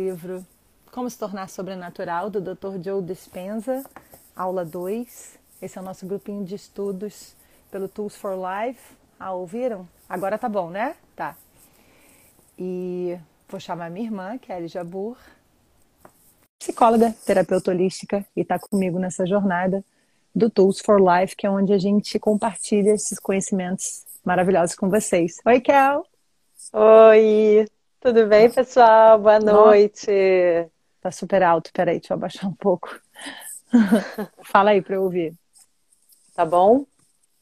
livro Como se tornar sobrenatural do Dr. Joe Dispenza, aula 2. Esse é o nosso grupinho de estudos pelo Tools for Life. Ah, ouviram? Agora tá bom, né? Tá. E vou chamar minha irmã, Kelly Jabur, psicóloga, terapeuta holística, e tá comigo nessa jornada do Tools for Life, que é onde a gente compartilha esses conhecimentos maravilhosos com vocês. Oi, Kel! Oi! Tudo bem, pessoal? Boa noite. Nossa, tá super alto. Peraí, deixa eu abaixar um pouco. Fala aí para eu ouvir. Tá bom?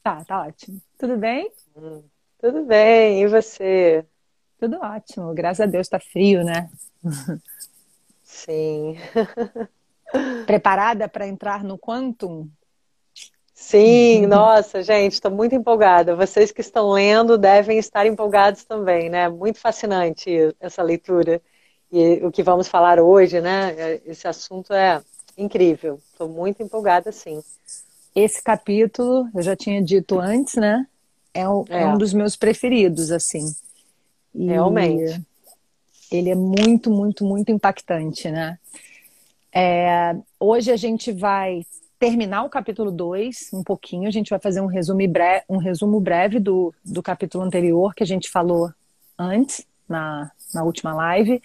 Tá, tá ótimo. Tudo bem? Hum, tudo bem. E você? Tudo ótimo. Graças a Deus tá frio, né? Sim. Preparada para entrar no Quantum? Sim, nossa, gente, estou muito empolgada. Vocês que estão lendo devem estar empolgados também, né? Muito fascinante essa leitura. E o que vamos falar hoje, né? Esse assunto é incrível. Estou muito empolgada, sim. Esse capítulo, eu já tinha dito antes, né? É, um, é. é um dos meus preferidos, assim. E Realmente. Ele é muito, muito, muito impactante, né? É, hoje a gente vai terminar o capítulo 2 um pouquinho. A gente vai fazer um resumo breve, um resumo breve do, do capítulo anterior que a gente falou antes, na, na última live.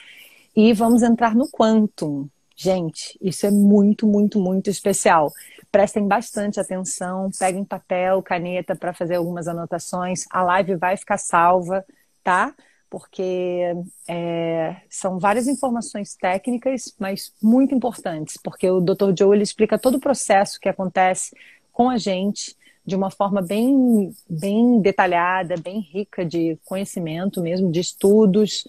E vamos entrar no Quantum. Gente, isso é muito, muito, muito especial. Prestem bastante atenção, peguem papel, caneta para fazer algumas anotações. A live vai ficar salva, tá? Porque é, são várias informações técnicas, mas muito importantes, porque o Dr. Joe ele explica todo o processo que acontece com a gente de uma forma bem, bem detalhada, bem rica de conhecimento mesmo, de estudos,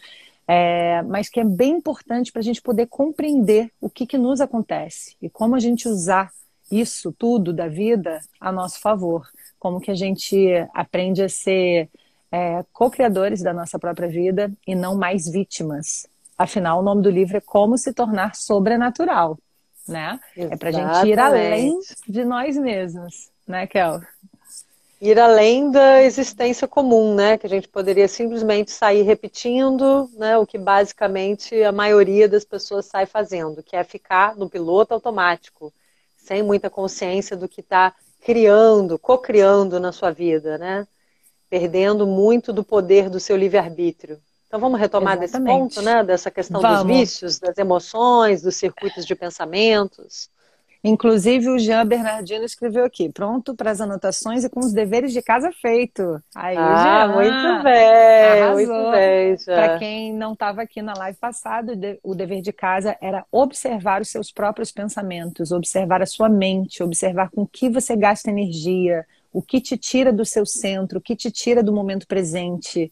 é, mas que é bem importante para a gente poder compreender o que, que nos acontece e como a gente usar isso tudo da vida a nosso favor, como que a gente aprende a ser é, co-criadores da nossa própria vida e não mais vítimas. Afinal, o nome do livro é Como se tornar sobrenatural, né? Exatamente. É para a gente ir além de nós mesmos, né, Kel? Ir além da existência comum, né? Que a gente poderia simplesmente sair repetindo, né? O que basicamente a maioria das pessoas sai fazendo, que é ficar no piloto automático, sem muita consciência do que está criando, co-criando na sua vida, né? Perdendo muito do poder do seu livre-arbítrio. Então vamos retomar Exatamente. desse ponto, né? Dessa questão vamos. dos vícios, das emoções, dos circuitos de pensamentos. Inclusive o Jean Bernardino escreveu aqui, pronto para as anotações e com os deveres de casa feito. Aí, ah, Jean, muito bem, arrasou. muito bem. Para quem não estava aqui na live passada, o dever de casa era observar os seus próprios pensamentos, observar a sua mente, observar com que você gasta energia, o que te tira do seu centro, o que te tira do momento presente,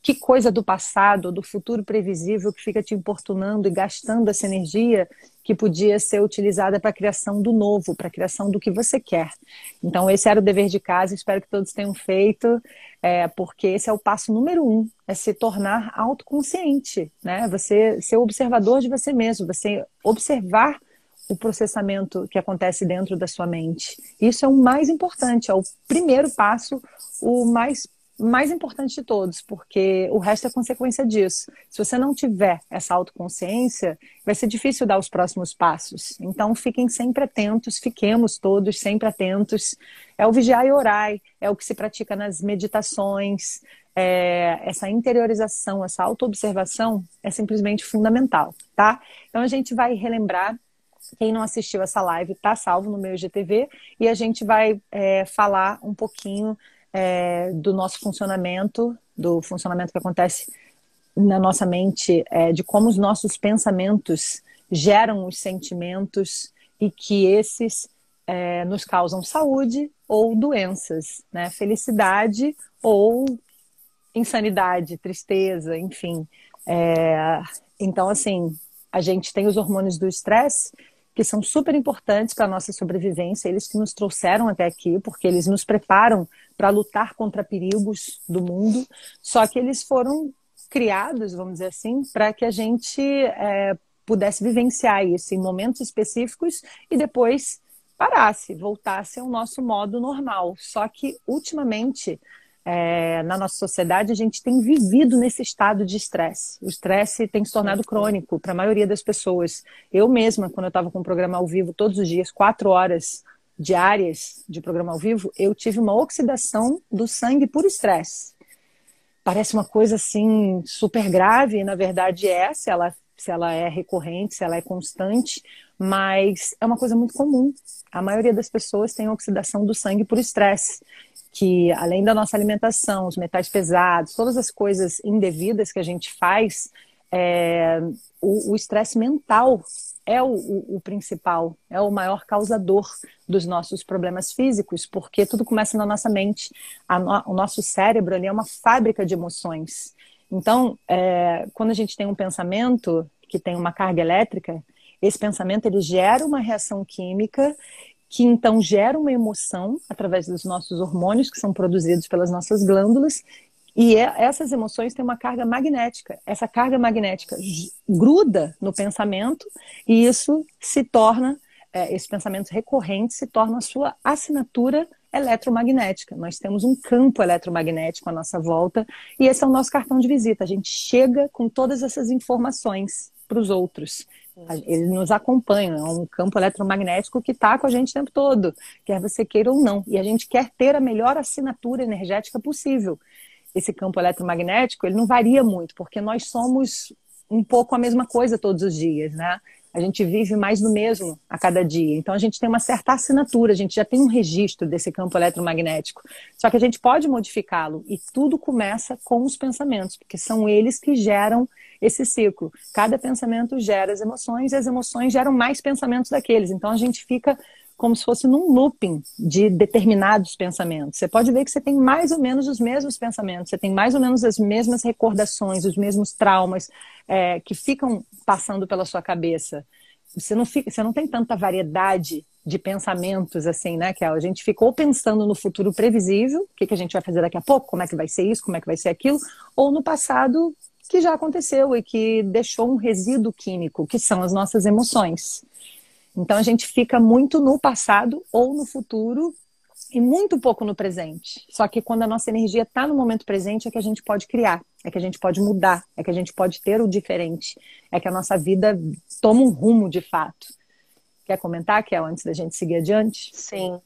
que coisa do passado, do futuro previsível que fica te importunando e gastando essa energia que podia ser utilizada para a criação do novo, para a criação do que você quer. Então, esse era o dever de casa, espero que todos tenham feito, é, porque esse é o passo número um, é se tornar autoconsciente, né? Você ser observador de você mesmo, você observar o processamento que acontece dentro da sua mente. Isso é o mais importante, é o primeiro passo, o mais mais importante de todos, porque o resto é consequência disso. Se você não tiver essa autoconsciência, vai ser difícil dar os próximos passos. Então, fiquem sempre atentos, fiquemos todos sempre atentos. É o vigiar e orar, é o que se pratica nas meditações. É, essa interiorização, essa autoobservação é simplesmente fundamental, tá? Então, a gente vai relembrar quem não assistiu essa live está salvo no meu IGTV e a gente vai é, falar um pouquinho é, do nosso funcionamento, do funcionamento que acontece na nossa mente, é, de como os nossos pensamentos geram os sentimentos e que esses é, nos causam saúde ou doenças, né? Felicidade ou insanidade, tristeza, enfim. É, então, assim, a gente tem os hormônios do estresse que são super importantes para a nossa sobrevivência, eles que nos trouxeram até aqui, porque eles nos preparam para lutar contra perigos do mundo, só que eles foram criados, vamos dizer assim, para que a gente é, pudesse vivenciar isso em momentos específicos e depois parasse, voltasse ao nosso modo normal. Só que, ultimamente, é, na nossa sociedade, a gente tem vivido nesse estado de estresse. O estresse tem se tornado crônico para a maioria das pessoas. Eu mesma, quando eu estava com o programa ao vivo todos os dias, quatro horas diárias de programa ao vivo, eu tive uma oxidação do sangue por estresse. Parece uma coisa assim super grave, e na verdade é, se ela, se ela é recorrente, se ela é constante, mas é uma coisa muito comum. A maioria das pessoas tem oxidação do sangue por estresse que além da nossa alimentação, os metais pesados, todas as coisas indevidas que a gente faz, é, o estresse mental é o, o, o, principal, é o maior causador dos nossos problemas físicos, porque tudo começa na nossa mente. No, o nosso cérebro ali é uma fábrica de emoções. Então, é, quando a gente tem um pensamento que tem uma carga elétrica, esse pensamento ele gera uma reação química que então gera uma emoção através dos nossos hormônios que são produzidos pelas nossas glândulas e é, essas emoções têm uma carga magnética. Essa carga magnética gruda no pensamento e isso se torna, é, esses pensamentos recorrentes se tornam a sua assinatura eletromagnética. Nós temos um campo eletromagnético à nossa volta e esse é o nosso cartão de visita. A gente chega com todas essas informações para os outros. Eles nos acompanham, é um campo eletromagnético que está com a gente o tempo todo, quer você queira ou não. E a gente quer ter a melhor assinatura energética possível. Esse campo eletromagnético, ele não varia muito, porque nós somos um pouco a mesma coisa todos os dias, né? A gente vive mais do mesmo a cada dia. Então a gente tem uma certa assinatura, a gente já tem um registro desse campo eletromagnético. Só que a gente pode modificá-lo e tudo começa com os pensamentos, porque são eles que geram esse ciclo. Cada pensamento gera as emoções e as emoções geram mais pensamentos daqueles. Então a gente fica como se fosse num looping de determinados pensamentos. Você pode ver que você tem mais ou menos os mesmos pensamentos, você tem mais ou menos as mesmas recordações, os mesmos traumas é, que ficam passando pela sua cabeça. Você não, fica, você não tem tanta variedade de pensamentos assim, né, que a gente ficou pensando no futuro previsível, o que, que a gente vai fazer daqui a pouco, como é que vai ser isso, como é que vai ser aquilo, ou no passado que já aconteceu e que deixou um resíduo químico, que são as nossas emoções. Então a gente fica muito no passado ou no futuro e muito pouco no presente. Só que quando a nossa energia está no momento presente é que a gente pode criar, é que a gente pode mudar, é que a gente pode ter o diferente, é que a nossa vida toma um rumo de fato. Quer comentar, Kel, antes da gente seguir adiante? Sim.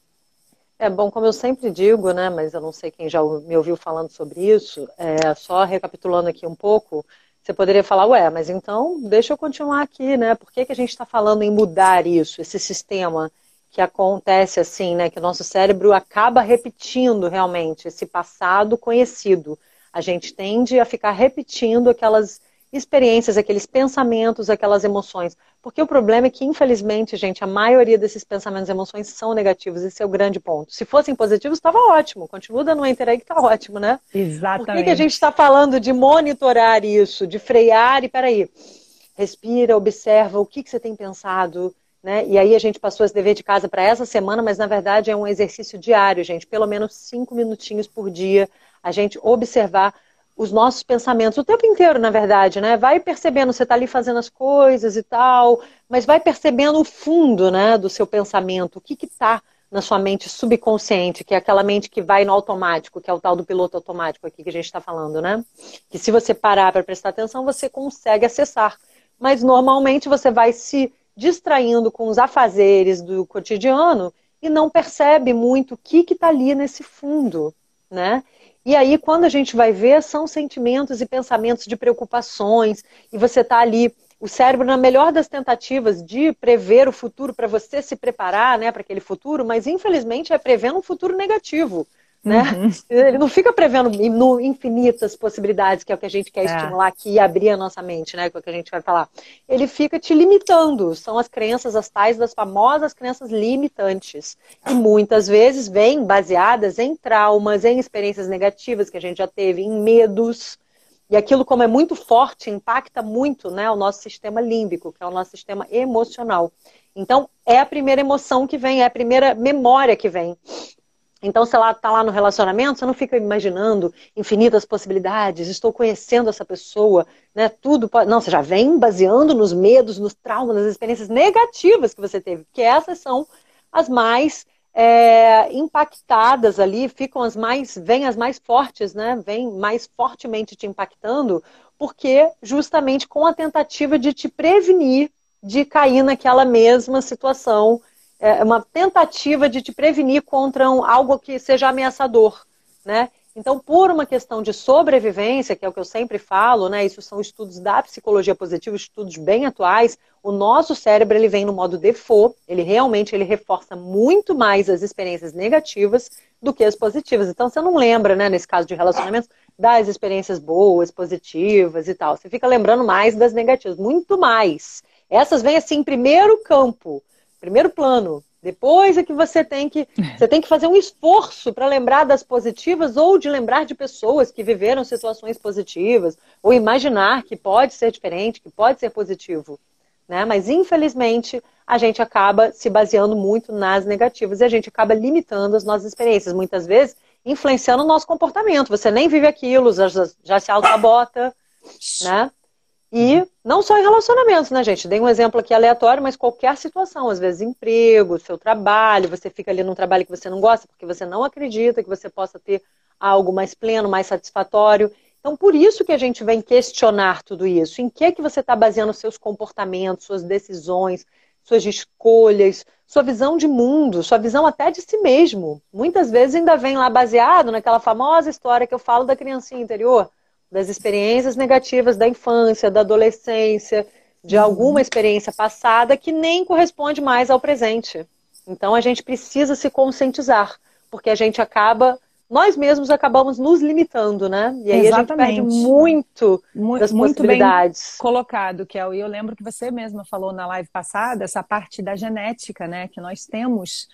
É bom, como eu sempre digo, né, mas eu não sei quem já me ouviu falando sobre isso, é, só recapitulando aqui um pouco, você poderia falar, ué, mas então deixa eu continuar aqui, né? Por que, que a gente está falando em mudar isso, esse sistema que acontece assim, né? Que o nosso cérebro acaba repetindo realmente esse passado conhecido. A gente tende a ficar repetindo aquelas experiências, aqueles pensamentos, aquelas emoções. Porque o problema é que, infelizmente, gente, a maioria desses pensamentos e emoções são negativos. Esse é o grande ponto. Se fossem positivos, estava ótimo. Continua dando um enter aí que está ótimo, né? Exatamente. Por que, que a gente está falando de monitorar isso, de frear e, peraí, respira, observa o que, que você tem pensado, né? E aí a gente passou esse dever de casa para essa semana, mas na verdade é um exercício diário, gente. Pelo menos cinco minutinhos por dia, a gente observar os nossos pensamentos o tempo inteiro, na verdade, né? Vai percebendo, você está ali fazendo as coisas e tal, mas vai percebendo o fundo, né, do seu pensamento, o que está na sua mente subconsciente, que é aquela mente que vai no automático, que é o tal do piloto automático aqui que a gente está falando, né? Que se você parar para prestar atenção, você consegue acessar. Mas normalmente você vai se distraindo com os afazeres do cotidiano e não percebe muito o que está ali nesse fundo, né? E aí, quando a gente vai ver, são sentimentos e pensamentos de preocupações, e você está ali, o cérebro, na melhor das tentativas de prever o futuro, para você se preparar né, para aquele futuro, mas infelizmente é prevendo um futuro negativo. Né? Uhum. Ele não fica prevendo infinitas possibilidades, que é o que a gente quer é. estimular aqui e abrir a nossa mente, né? Que é o que a gente vai falar. Ele fica te limitando. São as crenças, as tais das famosas crenças limitantes. E muitas vezes vêm baseadas em traumas, em experiências negativas que a gente já teve, em medos. E aquilo, como é muito forte, impacta muito né, o nosso sistema límbico, que é o nosso sistema emocional. Então, é a primeira emoção que vem, é a primeira memória que vem. Então, se ela está lá no relacionamento, você não fica imaginando infinitas possibilidades, estou conhecendo essa pessoa, né? Tudo pode. Não, você já vem baseando nos medos, nos traumas, nas experiências negativas que você teve, que essas são as mais é, impactadas ali, ficam as mais, vêm as mais fortes, né? Vêm mais fortemente te impactando, porque justamente com a tentativa de te prevenir de cair naquela mesma situação, é uma tentativa de te prevenir contra um, algo que seja ameaçador, né? Então, por uma questão de sobrevivência, que é o que eu sempre falo, né? Isso são estudos da psicologia positiva, estudos bem atuais. O nosso cérebro ele vem no modo default, ele realmente ele reforça muito mais as experiências negativas do que as positivas. Então, você não lembra, né, nesse caso de relacionamentos, das experiências boas, positivas e tal. Você fica lembrando mais das negativas, muito mais. Essas vêm assim em primeiro campo, primeiro plano. Depois é que você tem que você tem que fazer um esforço para lembrar das positivas ou de lembrar de pessoas que viveram situações positivas ou imaginar que pode ser diferente, que pode ser positivo, né? Mas infelizmente a gente acaba se baseando muito nas negativas e a gente acaba limitando as nossas experiências, muitas vezes influenciando o nosso comportamento. Você nem vive aquilo, já, já se auto-sabota, né? E não só em relacionamentos, né, gente? Dei um exemplo aqui aleatório, mas qualquer situação, às vezes emprego, seu trabalho, você fica ali num trabalho que você não gosta porque você não acredita que você possa ter algo mais pleno, mais satisfatório. Então, por isso que a gente vem questionar tudo isso. Em que que você está baseando seus comportamentos, suas decisões, suas escolhas, sua visão de mundo, sua visão até de si mesmo. Muitas vezes ainda vem lá baseado naquela famosa história que eu falo da criancinha interior das experiências negativas da infância, da adolescência, de uhum. alguma experiência passada que nem corresponde mais ao presente. Então a gente precisa se conscientizar, porque a gente acaba, nós mesmos acabamos nos limitando, né? E aí Exatamente. a gente perde muito, muito das muito possibilidades. Bem colocado, Kel. E eu lembro que você mesma falou na live passada essa parte da genética, né? Que nós temos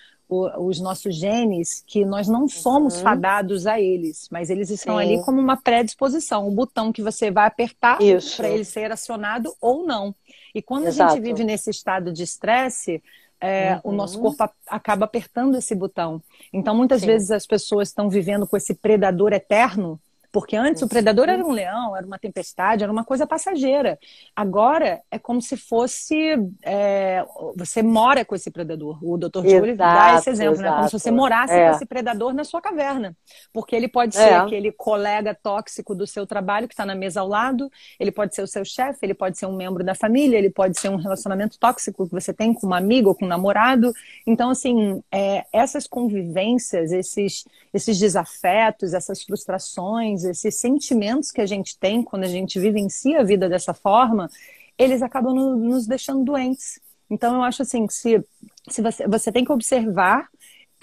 os nossos genes que nós não somos uhum. fadados a eles, mas eles estão Sim. ali como uma predisposição, um botão que você vai apertar para ele ser acionado ou não. E quando Exato. a gente vive nesse estado de estresse, é, uhum. o nosso corpo acaba apertando esse botão. Então, muitas Sim. vezes as pessoas estão vivendo com esse predador eterno porque antes o predador era um leão, era uma tempestade, era uma coisa passageira. Agora é como se fosse. É, você mora com esse predador. O Dr. Júlio dá esse exemplo, exato. né? Como se você morasse é. com esse predador na sua caverna. Porque ele pode ser é. aquele colega tóxico do seu trabalho que está na mesa ao lado, ele pode ser o seu chefe, ele pode ser um membro da família, ele pode ser um relacionamento tóxico que você tem com uma amiga ou com um namorado. Então, assim, é, essas convivências, esses, esses desafetos, essas frustrações, esses sentimentos que a gente tem quando a gente vivencia a vida dessa forma, eles acabam no, nos deixando doentes. Então, eu acho assim, que se, se você, você tem que observar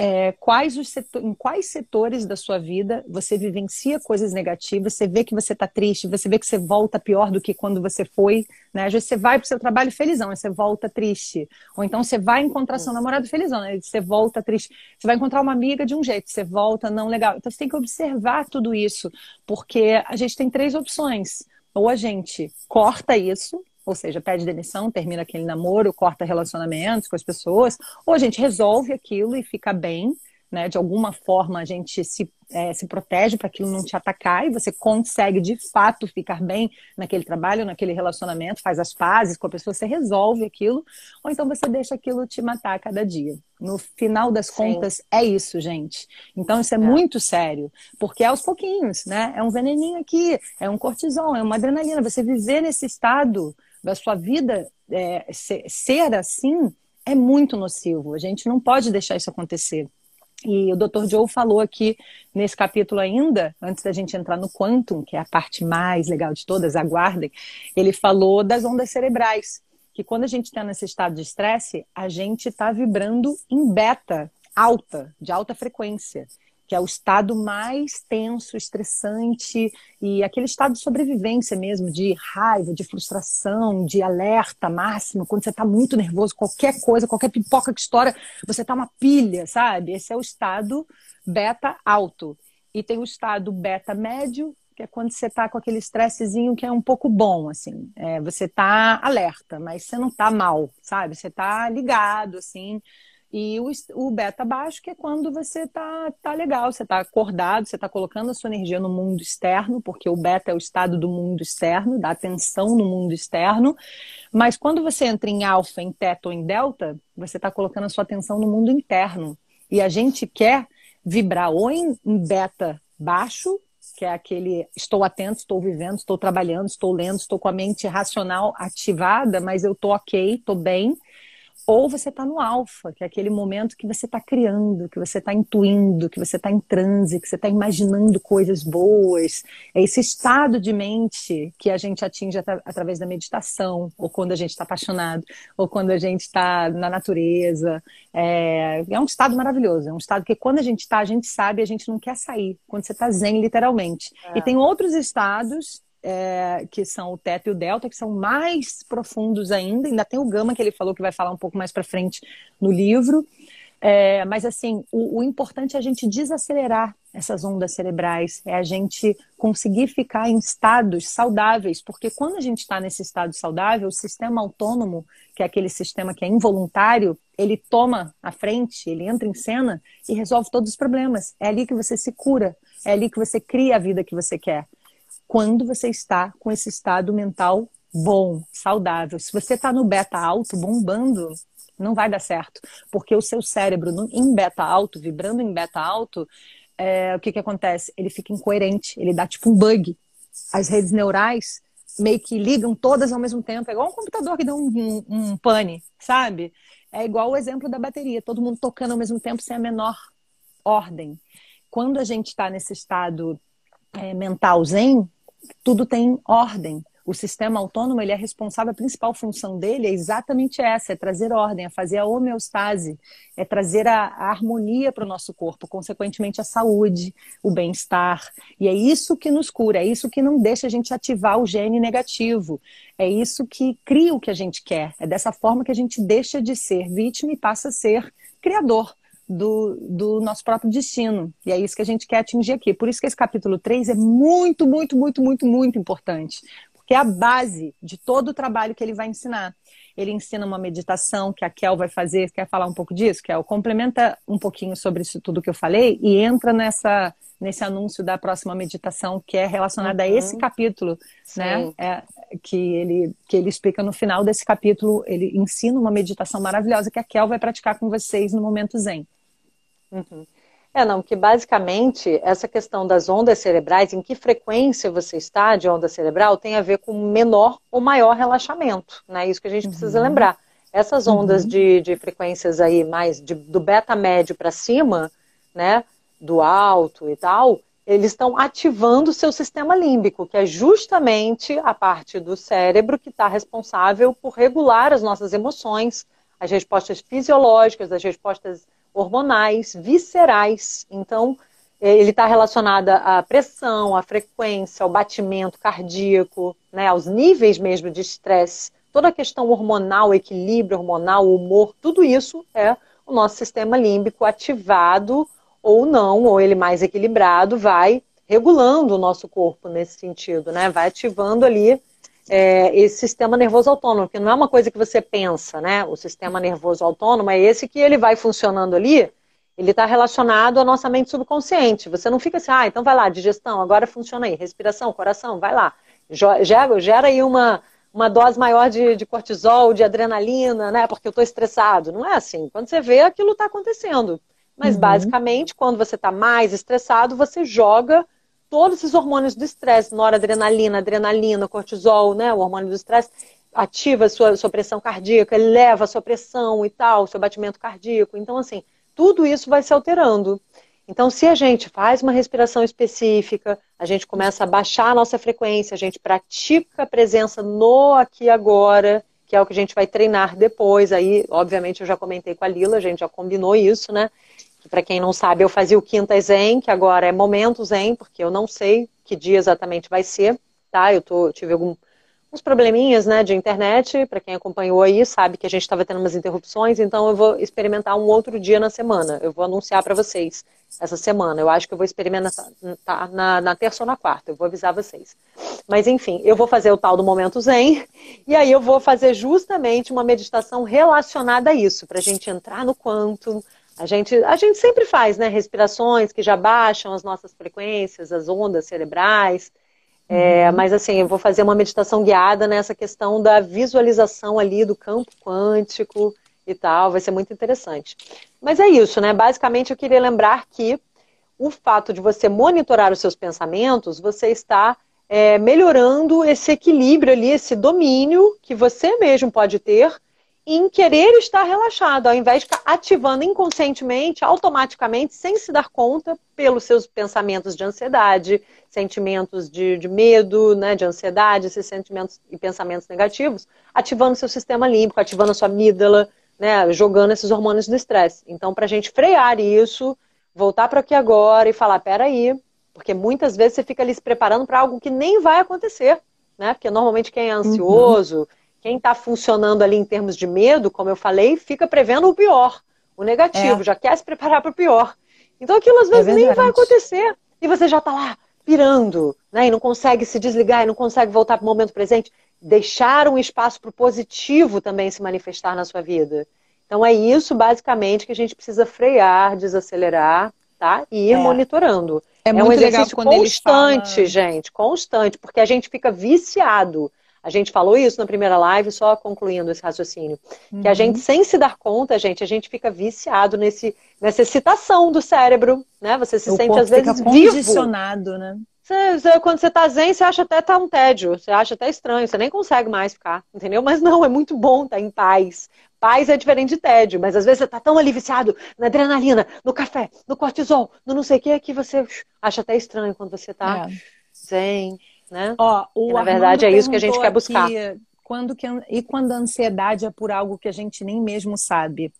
é, quais os setor, em quais setores da sua vida você vivencia coisas negativas, você vê que você está triste, você vê que você volta pior do que quando você foi, né? Às vezes você vai para o seu trabalho felizão, aí você volta triste. Ou então você vai encontrar seu namorado felizão, aí você volta triste. Você vai encontrar uma amiga de um jeito, você volta não legal. Então você tem que observar tudo isso, porque a gente tem três opções. Ou a gente corta isso, ou seja, pede demissão, termina aquele namoro, corta relacionamentos com as pessoas, ou a gente resolve aquilo e fica bem, né? De alguma forma a gente se, é, se protege para aquilo não te atacar e você consegue de fato ficar bem naquele trabalho, naquele relacionamento, faz as pazes com a pessoa, você resolve aquilo, ou então você deixa aquilo te matar a cada dia. No final das Sim. contas, é isso, gente. Então isso é, é, muito sério, porque é aos pouquinhos, né? É um veneninho aqui, é um cortisol, é uma adrenalina. Você viver nesse estado da sua vida é, ser, ser assim é muito nocivo. A gente não pode deixar isso acontecer. E o Dr. Joe falou aqui nesse capítulo ainda, antes da gente entrar no quantum, que é a parte mais legal de todas, aguardem, ele falou das ondas cerebrais, que quando a gente está nesse estado de estresse, a gente está vibrando em beta alta, de alta frequência que é o estado mais tenso, estressante e aquele estado de sobrevivência mesmo, de raiva, de frustração, de alerta máximo, quando você está muito nervoso, qualquer coisa, qualquer pipoca que estoura, você está uma pilha, sabe? Esse é o estado beta alto. E tem o estado beta médio, que é quando você está com aquele estressezinho que é um pouco bom, assim. É, você está alerta, mas você não está mal, sabe? Você está ligado, assim, e o, o beta baixo, que é quando você tá, tá legal, você tá acordado, você tá colocando a sua energia no mundo externo, porque o beta é o estado do mundo externo, da atenção no mundo externo. Mas quando você entra em alfa, em teta ou em delta, você está colocando a sua atenção no mundo interno. E a gente quer vibrar ou em, em beta baixo, que é aquele estou atento, estou vivendo, estou trabalhando, estou lendo, estou com a mente racional ativada, mas eu estou ok, estou bem ou você está no alfa, que é aquele momento que você está criando, que você está intuindo, que você está em transe, que você está imaginando coisas boas. É esse estado de mente que a gente atinge at através da meditação, ou quando a gente está apaixonado, ou quando a gente está na natureza. É... é, um estado maravilhoso, é um estado que quando a gente está, a gente sabe, a gente não quer sair. Quando você está zen, literalmente. É. E tem outros estados é, que são o Teto e o Delta, que são mais profundos ainda. Ainda tem o Gama, que ele falou que vai falar um pouco mais para frente no livro. É, mas, assim, o, o, importante é a gente desacelerar essas ondas cerebrais, é a gente conseguir ficar em estados saudáveis, porque quando a gente está nesse estado saudável, o sistema autônomo, que é aquele sistema que é involuntário, ele toma a frente, ele entra em cena e resolve todos os problemas. É ali que você se cura, é ali que você cria a vida que você quer quando você está com esse estado mental bom, saudável. Se você está no beta alto, bombando, não vai dar certo, porque o seu cérebro em beta alto, vibrando em beta alto, é, o que, que acontece? Ele fica incoerente, ele dá tipo um bug. As redes neurais meio que ligam todas ao mesmo tempo, é igual um computador que dá um, um, um pane, sabe? É igual o exemplo da bateria, todo mundo tocando ao mesmo tempo sem a menor ordem. Quando a gente está nesse estado é, mental zen, tudo tem ordem. O sistema autônomo ele é responsável, a principal função dele é exatamente essa: é trazer ordem, é fazer a homeostase, é trazer a, a harmonia para o nosso corpo, consequentemente a saúde, o bem-estar. E é isso que nos cura, é isso que não deixa a gente ativar o gene negativo, é isso que cria o que a gente quer. É dessa forma que a gente deixa de ser vítima e passa a ser criador do, do nosso próprio destino. E é isso que a gente quer atingir aqui. Por isso que esse capítulo 3 é muito, muito, muito, muito, muito importante. Porque é a base de todo o trabalho que ele vai ensinar. Ele ensina uma meditação que a Kel vai fazer. Quer falar um pouco disso, Kel? Complementa um pouquinho sobre isso tudo que eu falei e entra nessa nesse anúncio da próxima meditação que é relacionada uhum. a esse capítulo, Sim. né? É, que ele que ele explica no final desse capítulo, ele ensina uma meditação maravilhosa que a Kel vai praticar com vocês no momento Zen. Uhum. É, não, que basicamente essa questão das ondas cerebrais, em que frequência você está de onda cerebral, tem a ver com menor ou maior relaxamento, né? Isso que a gente uhum. precisa lembrar. Essas ondas uhum. de, de frequências aí mais de, do beta médio para cima, né? Do alto e tal, eles estão ativando o seu sistema límbico, que é justamente a parte do cérebro que está responsável por regular as nossas emoções, as respostas fisiológicas, as respostas hormonais, viscerais. Então, é, ele está relacionado à pressão, à frequência, ao batimento cardíaco, né, aos níveis mesmo de estresse. Toda a questão hormonal, equilíbrio hormonal, humor, tudo isso é o nosso sistema límbico ativado ou não, ou ele mais equilibrado, vai regulando o nosso corpo nesse sentido, né? Vai ativando ali é, esse sistema nervoso autônomo, que não é uma coisa que você pensa, né? O sistema nervoso autônomo é esse que ele vai funcionando ali, ele está relacionado à nossa mente subconsciente. Você não fica assim, ah, então vai lá, digestão, agora funciona aí, respiração, coração, vai lá. Gera, gera aí uma, uma dose maior de, de cortisol, de adrenalina, né? Porque eu estou estressado. Não é assim. Quando você vê, aquilo está acontecendo. Mas uhum. basicamente, quando você está mais estressado, você joga todos esses hormônios do estresse, noradrenalina, adrenalina, cortisol, né, o hormônio do estresse, ativa a sua, sua pressão cardíaca, eleva a sua pressão e tal, seu batimento cardíaco. Então, assim, tudo isso vai se alterando. Então, se a gente faz uma respiração específica, a gente começa a baixar a nossa frequência, a gente pratica a presença no aqui e agora, que é o que a gente vai treinar depois. Aí, obviamente, eu já comentei com a Lila, a gente já combinou isso, né? Para quem não sabe, eu fazia o Quinta Zen, que agora é Momento Zen, porque eu não sei que dia exatamente vai ser, tá? Eu tô, tive algum, uns probleminhas, né, de internet, para quem acompanhou aí, sabe que a gente estava tendo umas interrupções, então eu vou experimentar um outro dia na semana. Eu vou anunciar para vocês essa semana. Eu acho que eu vou experimentar na, na terça ou na quarta, eu vou avisar vocês. Mas enfim, eu vou fazer o tal do Momento Zen, e aí eu vou fazer justamente uma meditação relacionada a isso, para a gente entrar no quanto, a gente, a gente sempre faz, né? Respirações que já baixam as nossas frequências, as ondas cerebrais. É, uhum. Mas assim, eu vou fazer uma meditação guiada nessa questão da visualização ali do campo quântico e tal, vai ser muito interessante. Mas é isso, né? Basicamente eu queria lembrar que o fato de você monitorar os seus pensamentos, você está é, melhorando esse equilíbrio ali, esse domínio que você mesmo pode ter em querer estar relaxado, ao invés de ficar ativando inconscientemente, automaticamente, sem se dar conta, pelos seus pensamentos de ansiedade, sentimentos de, de medo, né, de ansiedade, esses sentimentos e pensamentos negativos, ativando seu sistema límbico, ativando a sua amígdala, né, jogando esses hormônios do estresse. Então, para a gente frear isso, voltar para aqui agora e falar, peraí, porque muitas vezes você fica ali se preparando para algo que nem vai acontecer, né? Porque normalmente quem é ansioso, uhum. Quem está funcionando ali em termos de medo, como eu falei, fica prevendo o pior, o negativo, é. já quer se preparar para o pior. Então aquilo às é vezes é nem vai acontecer. E você já está lá pirando, né? E não consegue se desligar, e não consegue voltar para o momento presente deixar um espaço para o positivo também se manifestar na sua vida. Então é isso basicamente que a gente precisa frear, desacelerar, tá? E ir é. monitorando. É, é um exercício constante, fala... gente, constante, porque a gente fica viciado. A gente falou isso na primeira live, só concluindo esse raciocínio. Uhum. Que a gente, uhum. sem se dar conta, gente, a gente fica viciado nesse, nessa excitação do cérebro, né? Você se o sente, às vezes, fica condicionado, né? Você, quando você tá zen, você acha até tá um tédio, você acha até estranho, você nem consegue mais ficar, entendeu? Mas não, é muito bom estar tá em paz. Paz é diferente de tédio, mas às vezes você tá tão ali viciado na adrenalina, no café, no cortisol, no não sei o que, que você acha até estranho quando você tá é. zen, né? Ó, na verdade é isso que a gente quer buscar. Quando que, e quando a ansiedade é por algo que a gente nem mesmo sabe?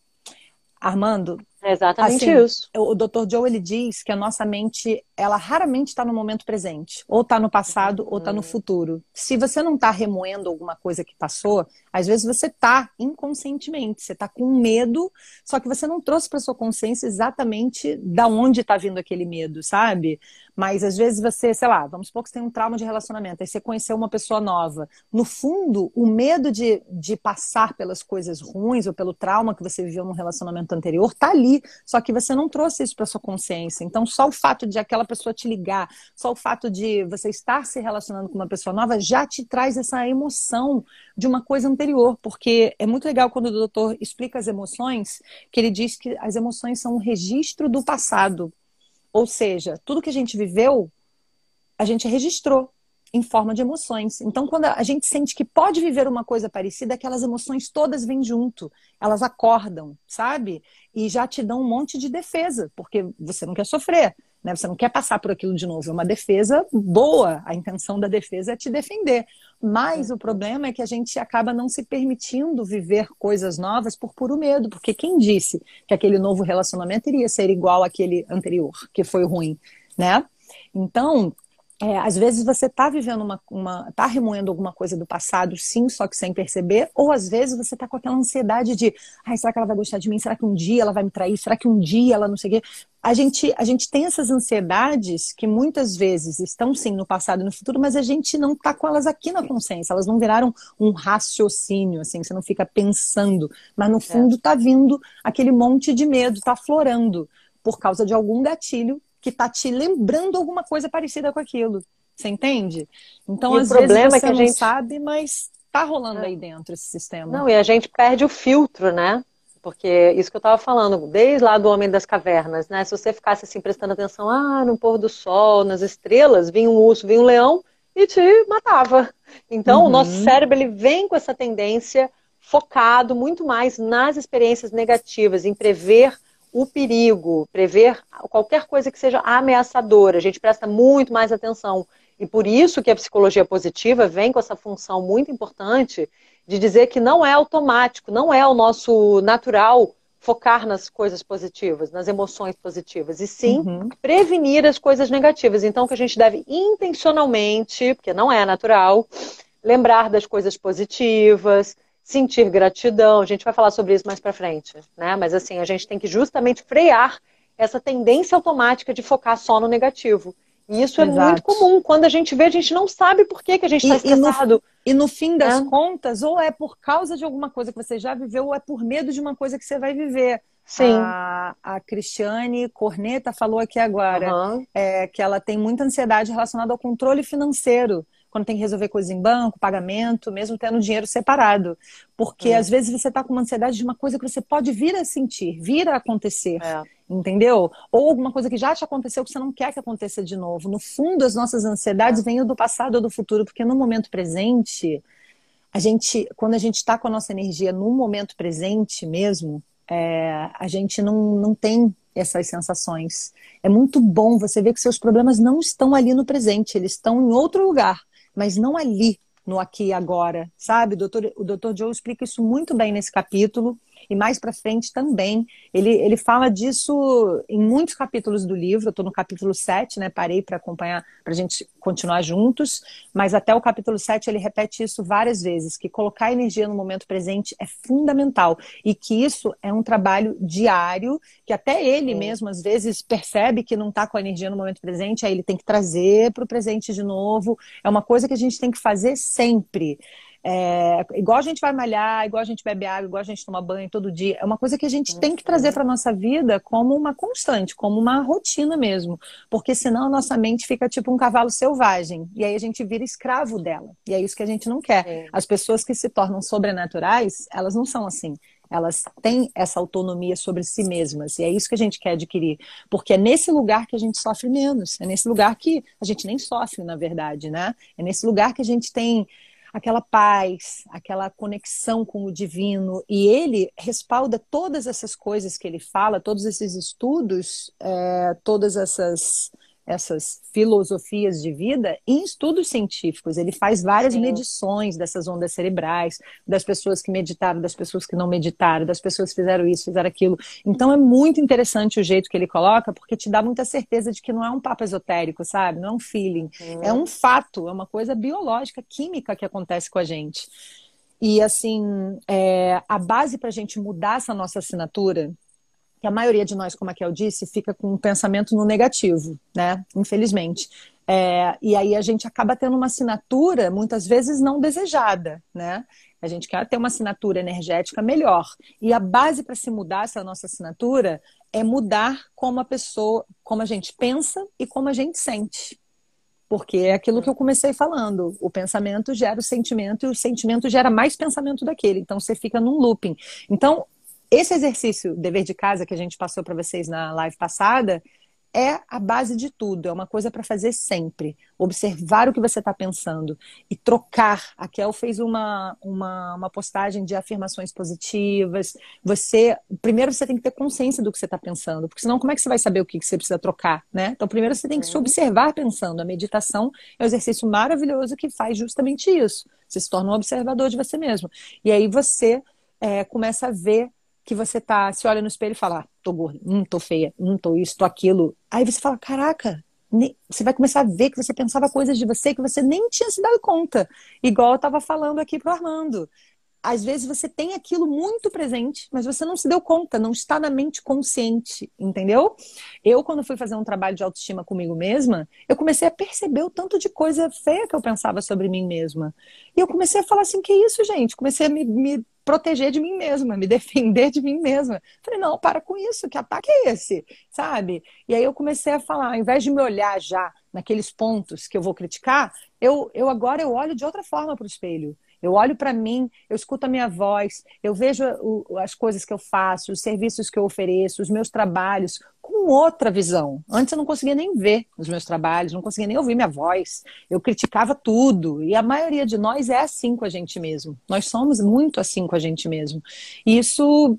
Armando, é exatamente assim, isso. O Dr. Joe ele diz que a nossa mente, ela raramente está no momento presente, ou está no passado, uhum. ou está no futuro. Se você não está remoendo alguma coisa que passou, às vezes você está inconscientemente, você está com medo, só que você não trouxe para sua consciência exatamente da onde está vindo aquele medo, sabe? Mas às vezes você, sei lá, vamos supor que você tem um trauma de relacionamento, aí você conheceu uma pessoa nova. No fundo, o medo de, de passar pelas coisas ruins ou pelo trauma que você viveu no relacionamento anterior tá ali, só que você não trouxe isso para sua consciência. Então, só o fato de aquela pessoa te ligar, só o fato de você estar se relacionando com uma pessoa nova já te traz essa emoção de uma coisa anterior, porque é muito legal quando o doutor explica as emoções, que ele diz que as emoções são um registro do passado. Ou seja, tudo que a gente viveu, a gente registrou em forma de emoções. Então, quando a gente sente que pode viver uma coisa parecida, aquelas emoções todas vêm junto, elas acordam, sabe? E já te dão um monte de defesa, porque você não quer sofrer, né? Você não quer passar por aquilo de novo. É uma defesa boa, a intenção da defesa é te defender. Mas o problema é que a gente acaba não se permitindo viver coisas novas por puro medo, porque quem disse que aquele novo relacionamento iria ser igual àquele anterior, que foi ruim, né? Então, é, às vezes você está vivendo uma, uma. está remoendo alguma coisa do passado, sim, só que sem perceber, ou às vezes você está com aquela ansiedade de ai, será que ela vai gostar de mim? Será que um dia ela vai me trair? Será que um dia ela não sei o quê? A gente, a gente tem essas ansiedades que muitas vezes estão sim no passado e no futuro, mas a gente não está com elas aqui na consciência, elas não viraram um raciocínio, assim, você não fica pensando, mas no fundo está vindo aquele monte de medo, está florando por causa de algum gatilho que tá te lembrando alguma coisa parecida com aquilo. Você entende? Então, e às vezes é você é não gente... sabe, mas tá rolando é. aí dentro esse sistema. Não, e a gente perde o filtro, né? Porque isso que eu estava falando, desde lá do Homem das Cavernas, né? Se você ficasse assim prestando atenção, ah, no pôr do sol, nas estrelas, vinha um urso, vinha um leão e te matava. Então, uhum. o nosso cérebro ele vem com essa tendência focado muito mais nas experiências negativas, em prever o perigo, prever qualquer coisa que seja ameaçadora. A gente presta muito mais atenção. E por isso que a psicologia positiva vem com essa função muito importante de dizer que não é automático, não é o nosso natural focar nas coisas positivas, nas emoções positivas, e sim uhum. prevenir as coisas negativas. Então, que a gente deve intencionalmente, porque não é natural, lembrar das coisas positivas, sentir gratidão. A gente vai falar sobre isso mais para frente, né? Mas assim, a gente tem que justamente frear essa tendência automática de focar só no negativo. E isso Exato. é muito comum. Quando a gente vê, a gente não sabe por que, que a gente está estressado. E no, e no fim das é. contas, ou é por causa de alguma coisa que você já viveu, ou é por medo de uma coisa que você vai viver. Sim. A, a Cristiane Corneta falou aqui agora uhum. é, que ela tem muita ansiedade relacionada ao controle financeiro quando tem que resolver coisas em banco, pagamento, mesmo tendo dinheiro separado. Porque é. às vezes você está com uma ansiedade de uma coisa que você pode vir a sentir, vir a acontecer. É. Entendeu? Ou alguma coisa que já te aconteceu que você não quer que aconteça de novo. No fundo, as nossas ansiedades é. vêm do passado ou do futuro, porque no momento presente, a gente, quando a gente está com a nossa energia no momento presente mesmo, é, a gente não, não tem essas sensações. É muito bom você ver que seus problemas não estão ali no presente, eles estão em outro lugar, mas não ali, no aqui e agora, sabe? O doutor, o doutor Joe explica isso muito bem nesse capítulo e mais para frente também. Ele, ele fala disso em muitos capítulos do livro, eu estou no capítulo 7, né? Parei para acompanhar, para a gente continuar juntos, mas até o capítulo 7 ele repete isso várias vezes, que colocar energia no momento presente é fundamental e que isso é um trabalho diário, que até ele mesmo às vezes percebe que não está com a energia no momento presente, aí ele tem que trazer para o presente de novo. É uma coisa que a gente tem que fazer sempre. É, igual a gente vai malhar, igual a gente bebe água, igual a gente toma banho todo dia. É uma coisa que a gente tem que trazer para nossa vida como uma constante, como uma rotina mesmo. Porque senão a nossa mente fica tipo um cavalo selvagem. E aí a gente vira escravo dela. E é isso que a gente não quer. É. As pessoas que se tornam sobrenaturais, elas não são assim elas têm essa autonomia sobre si mesmas. E é isso que a gente quer adquirir. Porque é nesse lugar que a gente sofre menos. É nesse lugar que a gente nem sofre, na verdade, né? É nesse lugar que a gente tem aquela paz, aquela conexão com o divino. E ele respalda todas essas coisas que ele fala, todos esses estudos, é, todas essas essas filosofias de vida em estudos científicos. Ele faz várias Sim. medições dessas ondas cerebrais, das pessoas que meditaram, das pessoas que não meditaram, das pessoas que fizeram isso, fizeram aquilo. Então é muito interessante o jeito que ele coloca, porque te dá muita certeza de que não é um papo esotérico, sabe? Não é um feeling. É um fato, é uma coisa biológica, química que acontece com a gente. E assim, é, a base para a gente mudar essa nossa assinatura que a maioria de nós, como a Kel disse, fica com um pensamento no negativo, né? Infelizmente. É, e aí a gente acaba tendo uma assinatura, muitas vezes não desejada, né? A gente quer ter uma assinatura energética melhor. E a base para se mudar essa nossa assinatura é mudar como a pessoa, como a gente pensa e como a gente sente. Porque é aquilo que eu comecei falando. O pensamento gera o sentimento e o sentimento gera mais pensamento daquele. Então você fica num looping. Então, esse exercício, dever de casa, que a gente passou para vocês na live passada, é a base de tudo, é uma coisa para fazer sempre. Observar o que você está pensando e trocar. A Kel fez uma, uma, uma, postagem de afirmações positivas. Você, primeiro você tem que ter consciência do que você está pensando, porque senão como é que você vai saber o que, que você precisa trocar, né? Então primeiro você tem que se uhum. observar pensando. A meditação é um exercício maravilhoso que faz justamente isso. Você se torna um observador de você mesmo. E aí você é, começa a ver que você tá, se olha no espelho e fala, ah, tô gorda, hum, tô feia, hum, tô isso, tô aquilo. Aí você fala, caraca, você vai começar a ver que você pensava coisas de você que você nem tinha se dado conta. Igual eu tava falando aqui pro Armando às vezes você tem aquilo muito presente, mas você não se deu conta, não está na mente consciente, entendeu? Eu, quando fui fazer um trabalho de autoestima comigo mesma, eu comecei a perceber o tanto de coisa feia que eu pensava sobre mim mesma. E eu comecei a falar assim: que isso, gente? Comecei a me, me proteger de mim mesma, me defender de mim mesma. Falei, não, para com isso, que ataque é esse? Sabe? E aí eu comecei a falar, ao invés de me olhar já naqueles pontos que eu vou criticar, eu, eu agora eu olho de outra forma para o espelho. Eu olho para mim, eu escuto a minha voz, eu vejo o, as coisas que eu faço, os serviços que eu ofereço, os meus trabalhos com outra visão. Antes eu não conseguia nem ver os meus trabalhos, não conseguia nem ouvir minha voz. Eu criticava tudo. E a maioria de nós é assim com a gente mesmo. Nós somos muito assim com a gente mesmo. E isso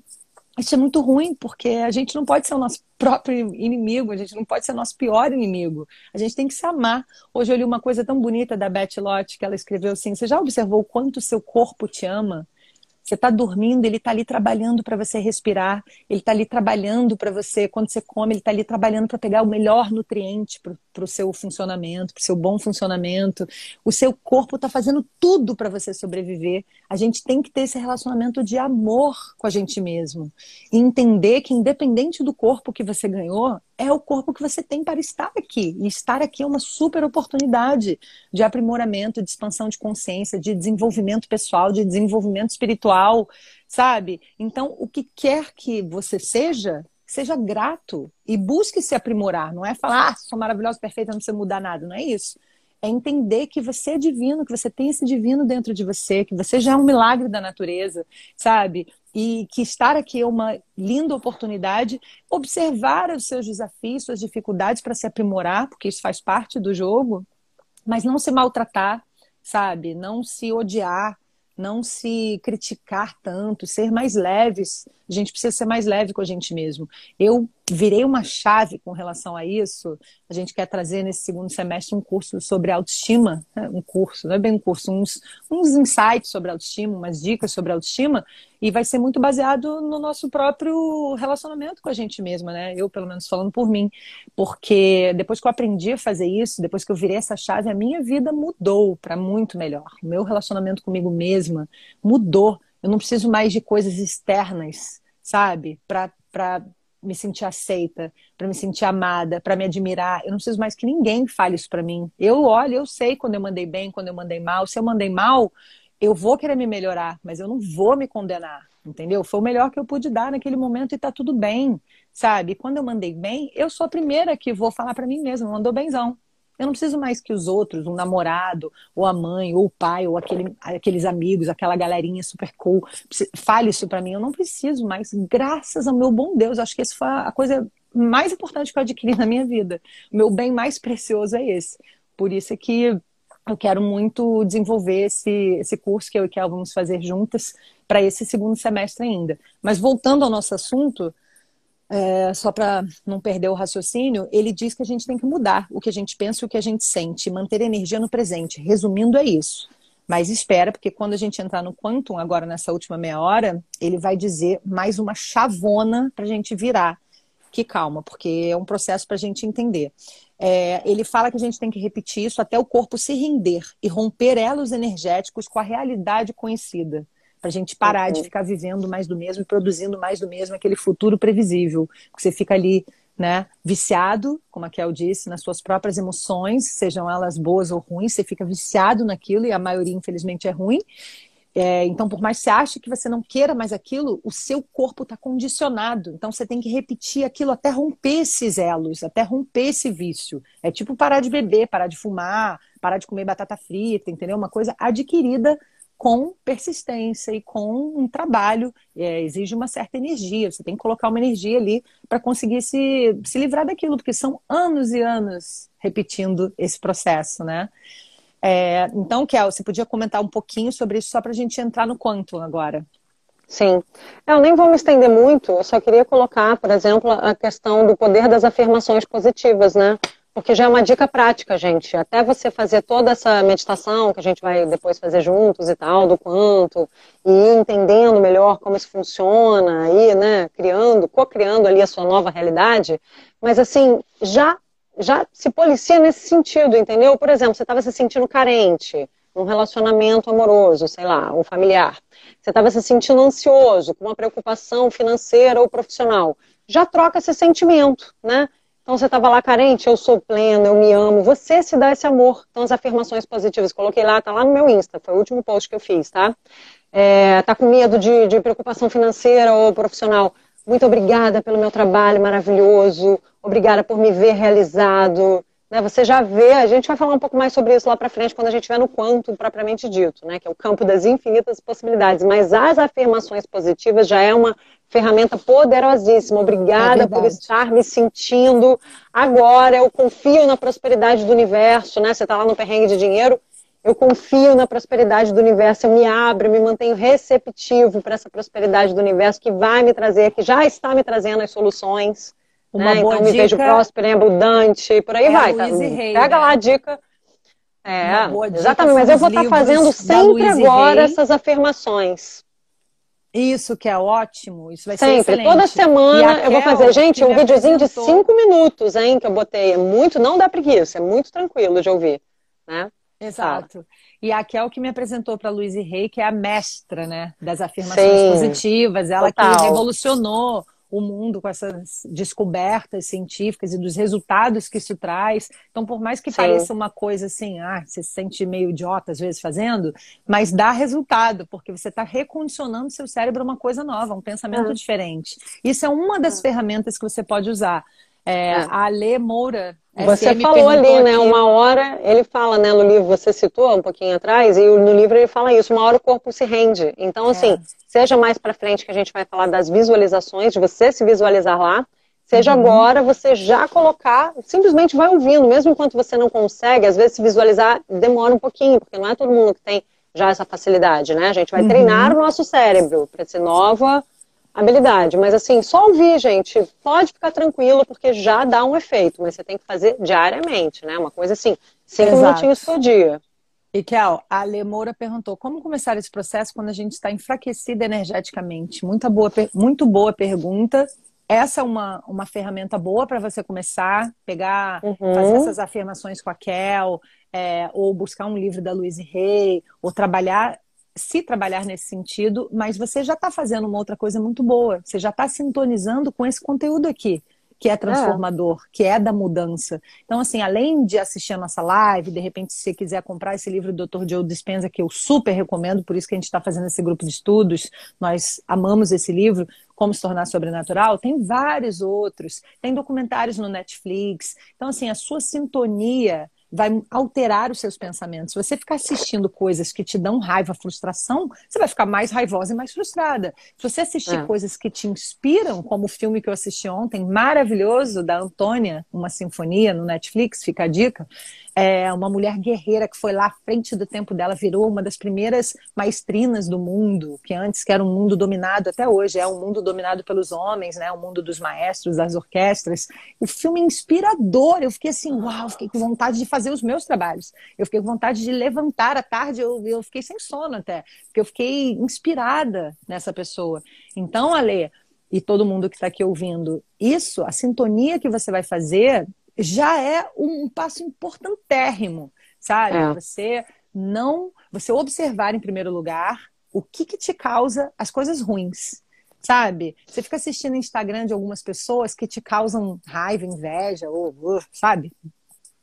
isso é muito ruim, porque a gente não pode ser o nosso próprio inimigo, a gente não pode ser o nosso pior inimigo. A gente tem que se amar. Hoje eu li uma coisa tão bonita da Beth Lott, que ela escreveu assim: Você já observou quanto seu corpo te ama? Você está dormindo, ele está ali trabalhando para você respirar, ele está ali trabalhando para você, quando você come, ele está ali trabalhando para pegar o melhor nutriente para o seu funcionamento, para o seu bom funcionamento. O seu corpo está fazendo tudo para você sobreviver. A gente tem que ter esse relacionamento de amor com a gente mesmo. E entender que, independente do corpo que você ganhou, é o corpo que você tem para estar aqui. E estar aqui é uma super oportunidade de aprimoramento, de expansão de consciência, de desenvolvimento pessoal, de desenvolvimento espiritual, sabe? Então, o que quer que você seja, seja grato e busque se aprimorar. Não é falar, ah, sou maravilhosa, perfeita, não precisa mudar nada. Não é isso. é entender que você é divino, que você tem esse divino dentro de você, que você já é um milagre da natureza, sabe? E que estar aqui é uma linda oportunidade, observar os seus desafios, suas dificuldades para se aprimorar, porque isso faz parte do jogo, mas não se maltratar, sabe? Não se odiar, não se criticar tanto, ser mais leves. A gente precisa ser mais leve com a gente mesmo. Eu virei uma chave com relação a isso. A gente quer trazer nesse segundo semestre um curso sobre autoestima, né? um curso, não é bem um curso, uns, uns insights sobre autoestima, umas dicas sobre autoestima, e vai ser muito baseado no nosso próprio relacionamento com a gente mesma, né? Eu, pelo menos, falando por mim. Porque depois que eu aprendi a fazer isso, depois que eu virei essa chave, a minha vida mudou para muito melhor. O meu relacionamento comigo mesma mudou. Eu não preciso mais de coisas externas, sabe? Para me sentir aceita, para me sentir amada, para me admirar. Eu não preciso mais que ninguém fale isso para mim. Eu olho, eu sei quando eu mandei bem, quando eu mandei mal. Se eu mandei mal, eu vou querer me melhorar, mas eu não vou me condenar, entendeu? Foi o melhor que eu pude dar naquele momento e tá tudo bem, sabe? Quando eu mandei bem, eu sou a primeira que vou falar para mim mesma, mandou benzão. Eu não preciso mais que os outros, um namorado, ou a mãe, ou o pai, ou aquele, aqueles amigos, aquela galerinha super cool, fale isso para mim. Eu não preciso mais, graças ao meu bom Deus. Acho que isso foi a coisa mais importante que eu adquiri na minha vida. O meu bem mais precioso é esse. Por isso é que eu quero muito desenvolver esse, esse curso que eu e que vamos fazer juntas para esse segundo semestre ainda. Mas voltando ao nosso assunto, é, só para não perder o raciocínio, ele diz que a gente tem que mudar o que a gente pensa e o que a gente sente, manter energia no presente. Resumindo, é isso. Mas espera, porque quando a gente entrar no Quantum, agora nessa última meia hora, ele vai dizer mais uma chavona para a gente virar. Que calma, porque é um processo para a gente entender. É, ele fala que a gente tem que repetir isso até o corpo se render e romper elos energéticos com a realidade conhecida para a gente parar uhum. de ficar vivendo mais do mesmo e produzindo mais do mesmo, aquele futuro previsível. Que você fica ali, né, viciado, como a Kel disse, nas suas próprias emoções, sejam elas boas ou ruins, você fica viciado naquilo e a maioria, infelizmente, é ruim. É, então, por mais que você ache que você não queira mais aquilo, o seu corpo está condicionado. Então, você tem que repetir aquilo até romper esses elos, até romper esse vício. É tipo parar de beber, parar de fumar, parar de comer batata frita, entendeu? Uma coisa adquirida com persistência e com um trabalho, é, exige uma certa energia. Você tem que colocar uma energia ali para conseguir se, se livrar daquilo, porque são anos e anos repetindo esse processo, né? É, então, Kel, você podia comentar um pouquinho sobre isso só para a gente entrar no quanto agora. Sim. Eu nem vou me estender muito, eu só queria colocar, por exemplo, a questão do poder das afirmações positivas, né? Porque já é uma dica prática, gente. Até você fazer toda essa meditação que a gente vai depois fazer juntos e tal, do quanto, e ir entendendo melhor como isso funciona, aí, né, criando, co-criando ali a sua nova realidade. Mas assim, já já se policia nesse sentido, entendeu? Por exemplo, você estava se sentindo carente num relacionamento amoroso, sei lá, ou familiar. Você estava se sentindo ansioso, com uma preocupação financeira ou profissional. Já troca esse sentimento, né? Então você estava lá carente, eu sou pleno, eu me amo. Você se dá esse amor. Então as afirmações positivas, coloquei lá, tá lá no meu Insta, foi o último post que eu fiz, tá? É, tá com medo de, de preocupação financeira ou profissional. Muito obrigada pelo meu trabalho maravilhoso. Obrigada por me ver realizado. Né, você já vê, a gente vai falar um pouco mais sobre isso lá para frente quando a gente estiver no quanto propriamente dito, né, que é o campo das infinitas possibilidades. Mas as afirmações positivas já é uma ferramenta poderosíssima. Obrigada é por estar me sentindo agora. Eu confio na prosperidade do universo, né? Você está lá no perrengue de dinheiro. Eu confio na prosperidade do universo, eu me abro, eu me mantenho receptivo para essa prosperidade do universo que vai me trazer, que já está me trazendo as soluções. Uma né? boa então, dica... me vejo próspera, abundante, por aí é vai. Tá? Pega né? lá a dica. É, exatamente, mas eu vou estar tá fazendo sempre agora essas afirmações. Isso que é ótimo, isso vai Sempre, ser excelente. toda semana eu vou fazer, gente, um videozinho de cinco minutos, hein, que eu botei. É muito, não dá preguiça, é muito tranquilo de ouvir, né? Exato. E a Kel que me apresentou para Luiz Rei, que é a mestra, né, das afirmações Sim, positivas, ela total. que revolucionou o mundo com essas descobertas científicas e dos resultados que isso traz. Então, por mais que Sim. pareça uma coisa assim, ah, você se sente meio idiota às vezes fazendo, mas dá resultado, porque você está recondicionando seu cérebro a uma coisa nova, um pensamento é. diferente. Isso é uma das é. ferramentas que você pode usar. É, é. A Alê Moura, Você SM falou ali, né? Aqui... Uma hora, ele fala, né, no livro, você citou um pouquinho atrás, e no livro ele fala isso, uma hora o corpo se rende. Então, assim, é. seja mais para frente que a gente vai falar das visualizações, de você se visualizar lá, seja uhum. agora você já colocar, simplesmente vai ouvindo, mesmo enquanto você não consegue, às vezes se visualizar demora um pouquinho, porque não é todo mundo que tem já essa facilidade, né? A gente vai uhum. treinar o nosso cérebro para ser nova habilidade. Mas assim, só ouvir, gente, pode ficar tranquilo, porque já dá um efeito, mas você tem que fazer diariamente, né? Uma coisa assim, cinco Exato. minutinhos por dia. E Kel, a Lemoura perguntou como começar esse processo quando a gente está enfraquecida energeticamente. Muito boa, muito boa pergunta. Essa é uma, uma ferramenta boa para você começar, pegar, uhum. fazer essas afirmações com a Kel, é, ou buscar um livro da Louise Hay, ou trabalhar se trabalhar nesse sentido, mas você já está fazendo uma outra coisa muito boa. Você já está sintonizando com esse conteúdo aqui, que é transformador, é. que é da mudança. Então, assim, além de assistir a nossa live, de repente, se você quiser comprar esse livro do Dr. Joe Dispenza, que eu super recomendo, por isso que a gente está fazendo esse grupo de estudos, nós amamos esse livro, Como se tornar sobrenatural, tem vários outros, tem documentários no Netflix. Então, assim, a sua sintonia vai alterar os seus pensamentos. Se você ficar assistindo coisas que te dão raiva, frustração, você vai ficar mais raivosa e mais frustrada. Se você assistir é. coisas que te inspiram, como o filme que eu assisti ontem, maravilhoso, da Antônia, uma sinfonia no Netflix, fica a dica é uma mulher guerreira que foi lá à frente do tempo dela, virou uma das primeiras maestrinas do mundo, que antes que era um mundo dominado, até hoje é um mundo dominado pelos homens, né? O mundo dos maestros, das orquestras. O filme é inspirador. Eu fiquei assim, uau, fiquei com vontade de fazer os meus trabalhos. Eu fiquei com vontade de levantar à tarde, eu, eu fiquei sem sono até, porque eu fiquei inspirada nessa pessoa. Então, Ale, e todo mundo que está aqui ouvindo, isso, a sintonia que você vai fazer já é um passo importantérrimo, sabe? É. Você não, você observar em primeiro lugar o que, que te causa as coisas ruins, sabe? Você fica assistindo Instagram de algumas pessoas que te causam raiva, inveja, ou, uh, sabe?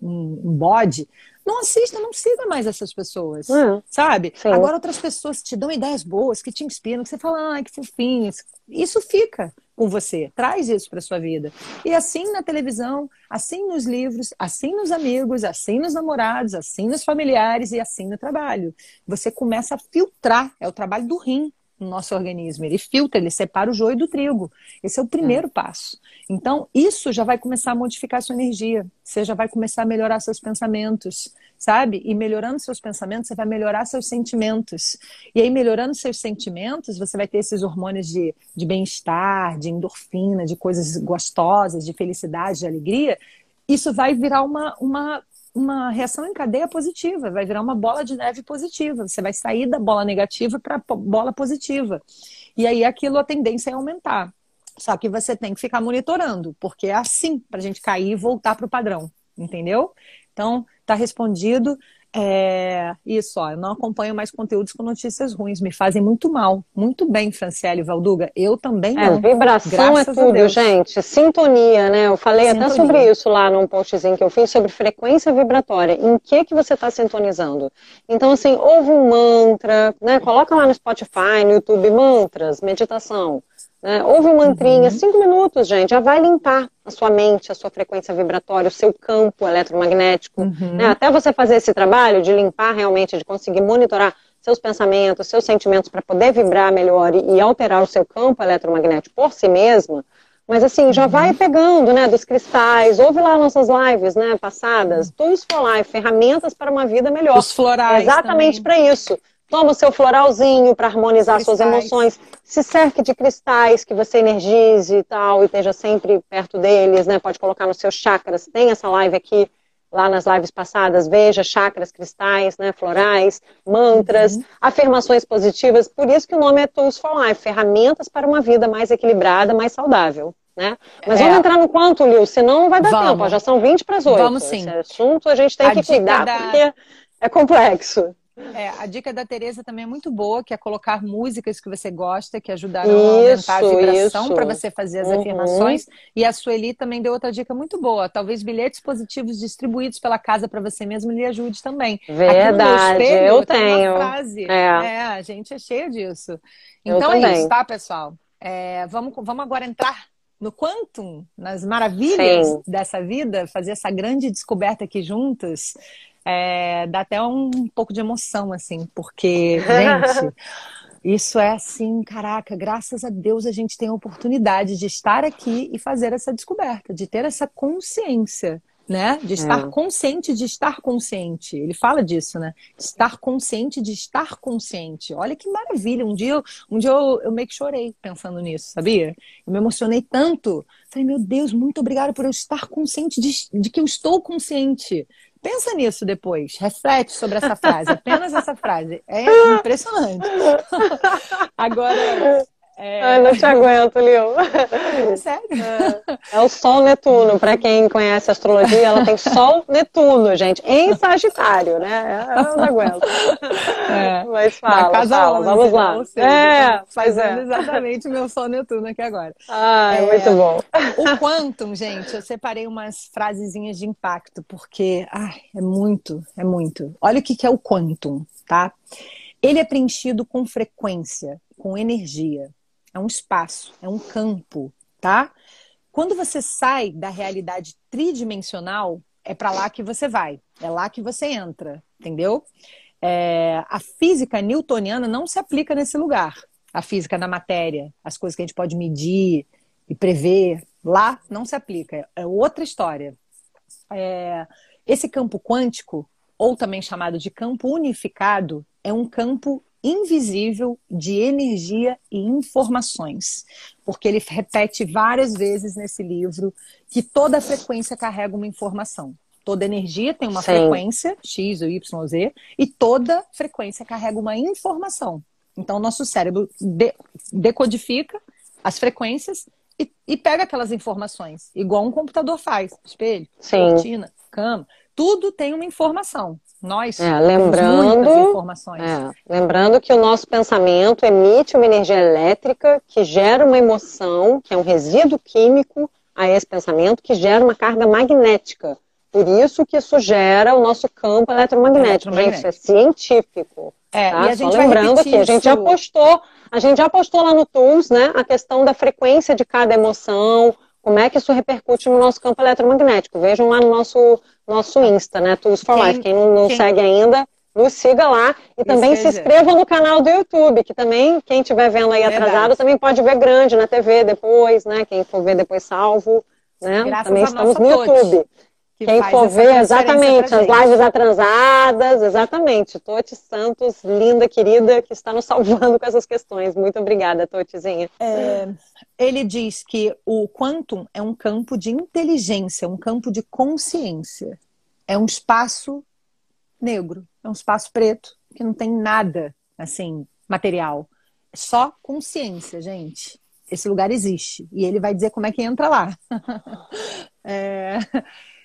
Um, um bode. Não assista, não siga mais essas pessoas, é. sabe? Sim. Agora outras pessoas te dão ideias boas, que te inspiram, que você fala, ai, que fofinho. Isso fica com você. Traz isso para sua vida. E assim na televisão, assim nos livros, assim nos amigos, assim nos namorados, assim nos familiares e assim no trabalho. Você começa a filtrar, é o trabalho do rim no nosso organismo. Ele filtra, ele separa o joio do trigo. Esse é o primeiro é. passo. Então, isso já vai começar a modificar a sua energia. Você já vai começar a melhorar seus pensamentos sabe? E melhorando seus pensamentos, você vai melhorar seus sentimentos. E aí, melhorando seus sentimentos, você vai ter esses hormônios de, de bem-estar, de endorfina, de coisas gostosas, de felicidade, de alegria. Isso vai virar uma, uma, uma reação em cadeia positiva, vai virar uma bola de neve positiva. Você vai sair da bola negativa para a bola positiva. E aí, aquilo, a tendência é aumentar. Só que você tem que ficar monitorando, porque é assim para a gente cair e voltar para o padrão, entendeu? Então, Está respondido. É, isso, ó, eu não acompanho mais conteúdos com notícias ruins, me fazem muito mal. Muito bem, Franciele Valduga. Eu também é, não. Vibração é tudo, gente. Sintonia, né? Eu falei Sintonia. até sobre isso lá num postzinho que eu fiz sobre frequência vibratória. Em que que você está sintonizando? Então, assim, ouve um mantra, né? Coloca lá no Spotify, no YouTube, mantras, meditação. Né? Ouve um mantrinha, uhum. cinco minutos, gente, já vai limpar a sua mente, a sua frequência vibratória, o seu campo eletromagnético. Uhum. Né? Até você fazer esse trabalho de limpar realmente, de conseguir monitorar seus pensamentos, seus sentimentos para poder vibrar melhor e, e, alterar o seu campo eletromagnético por si mesma. Mas assim, já uhum. vai pegando, né, dos cristais, ouve lá nossas lives, né, passadas, Tools for Life, ferramentas para uma vida melhor. Os florais. Exatamente para isso. Toma o seu floralzinho para harmonizar cristais. suas emoções. Se cerque de cristais que você energize e tal, e esteja sempre perto deles, né? Pode colocar nos seus chakras. Tem essa live aqui, lá nas lives passadas. Veja chakras, cristais, né? Florais, mantras, uhum. afirmações positivas. Por isso que o nome é Tools for Life ferramentas para uma vida mais equilibrada, mais saudável. Né? Mas é. vamos entrar no quanto, Lil, senão não vai dar vamos. tempo. Já são 20 para as 8. Vamos sim. Esse assunto a gente tem a que cuidar, da... porque é complexo. É, a dica da Tereza também é muito boa, que é colocar músicas que você gosta, que ajudarão isso, a aumentar a vibração para você fazer as uhum. afirmações. E a Sueli também deu outra dica muito boa. Talvez bilhetes positivos distribuídos pela casa para você mesmo lhe ajude também. Verdade, espelho, eu tenho. Frase. É. é. a gente é cheia disso. Então é isso, tá, pessoal? É, vamos, vamos agora entrar no quantum, nas maravilhas Sim. dessa vida, fazer essa grande descoberta aqui juntas, é, dá até um pouco de emoção, assim, porque, gente, isso é assim, caraca, graças a Deus a gente tem a oportunidade de estar aqui e fazer essa descoberta, de ter essa consciência né? De estar é. consciente de estar consciente. Ele fala disso, né? Estar consciente de estar consciente. Olha que maravilha. Um dia, eu, um dia eu, eu meio que chorei pensando nisso, sabia? Eu me emocionei tanto. Falei, meu Deus, muito obrigada por eu estar consciente de, de que eu estou consciente. Pensa nisso depois, reflete sobre essa frase, apenas essa frase. É impressionante. Agora, é... Ai, não te aguento, Lil. Sério? É, é o Sol Netuno. Para quem conhece astrologia, ela tem Sol Netuno, gente, em Sagitário, né? Eu não aguento. É. Mas fala, casa fala, 11, vamos lá. Seja, é, fazendo é. exatamente o meu Sol Netuno aqui agora. Ah, é, muito bom. O Quantum, gente, eu separei umas frasezinhas de impacto, porque ai, é muito, é muito. Olha o que é o Quantum, tá? Ele é preenchido com frequência, com energia é um espaço, é um campo, tá? Quando você sai da realidade tridimensional, é para lá que você vai, é lá que você entra, entendeu? É, a física newtoniana não se aplica nesse lugar. A física da matéria, as coisas que a gente pode medir e prever, lá não se aplica. É outra história. É, esse campo quântico, ou também chamado de campo unificado, é um campo invisível de energia e informações, porque ele repete várias vezes nesse livro que toda frequência carrega uma informação. Toda energia tem uma Sim. frequência, X ou Y ou Z, e toda frequência carrega uma informação. Então, nosso cérebro de decodifica as frequências e, e, pega aquelas informações, igual um computador faz. Espelho, Sim. cortina, cama, tudo tem uma informação. Nós é, lembrando, informações. É, lembrando que o nosso pensamento emite uma energia elétrica que gera uma emoção, que é um resíduo químico a esse pensamento, que gera uma carga magnética. Por isso que isso gera o nosso campo eletromagnético. Gente, isso é científico. É, tá? Só lembrando que a gente já postou, a gente já postou lá no Tools, né, a questão da frequência de cada emoção, como é que isso repercute no nosso campo eletromagnético. Vejam lá no nosso, nosso Insta, né? Tools for quem, Life. Quem não, não quem... segue ainda, nos siga lá. E também se inscreva no canal do YouTube, que também, quem estiver vendo aí Verdade. atrasado, também pode ver grande na TV depois, né? Quem for ver depois salvo. Né? Graças também estamos no YouTube. Quem for ver, exatamente, as lives atrasadas, exatamente. Toti Santos, linda, querida, que está nos salvando com essas questões. Muito obrigada, Totizinha. É, ele diz que o quantum é um campo de inteligência, um campo de consciência. É um espaço negro, é um espaço preto, que não tem nada, assim, material. É só consciência, gente. Esse lugar existe. E ele vai dizer como é que entra lá. é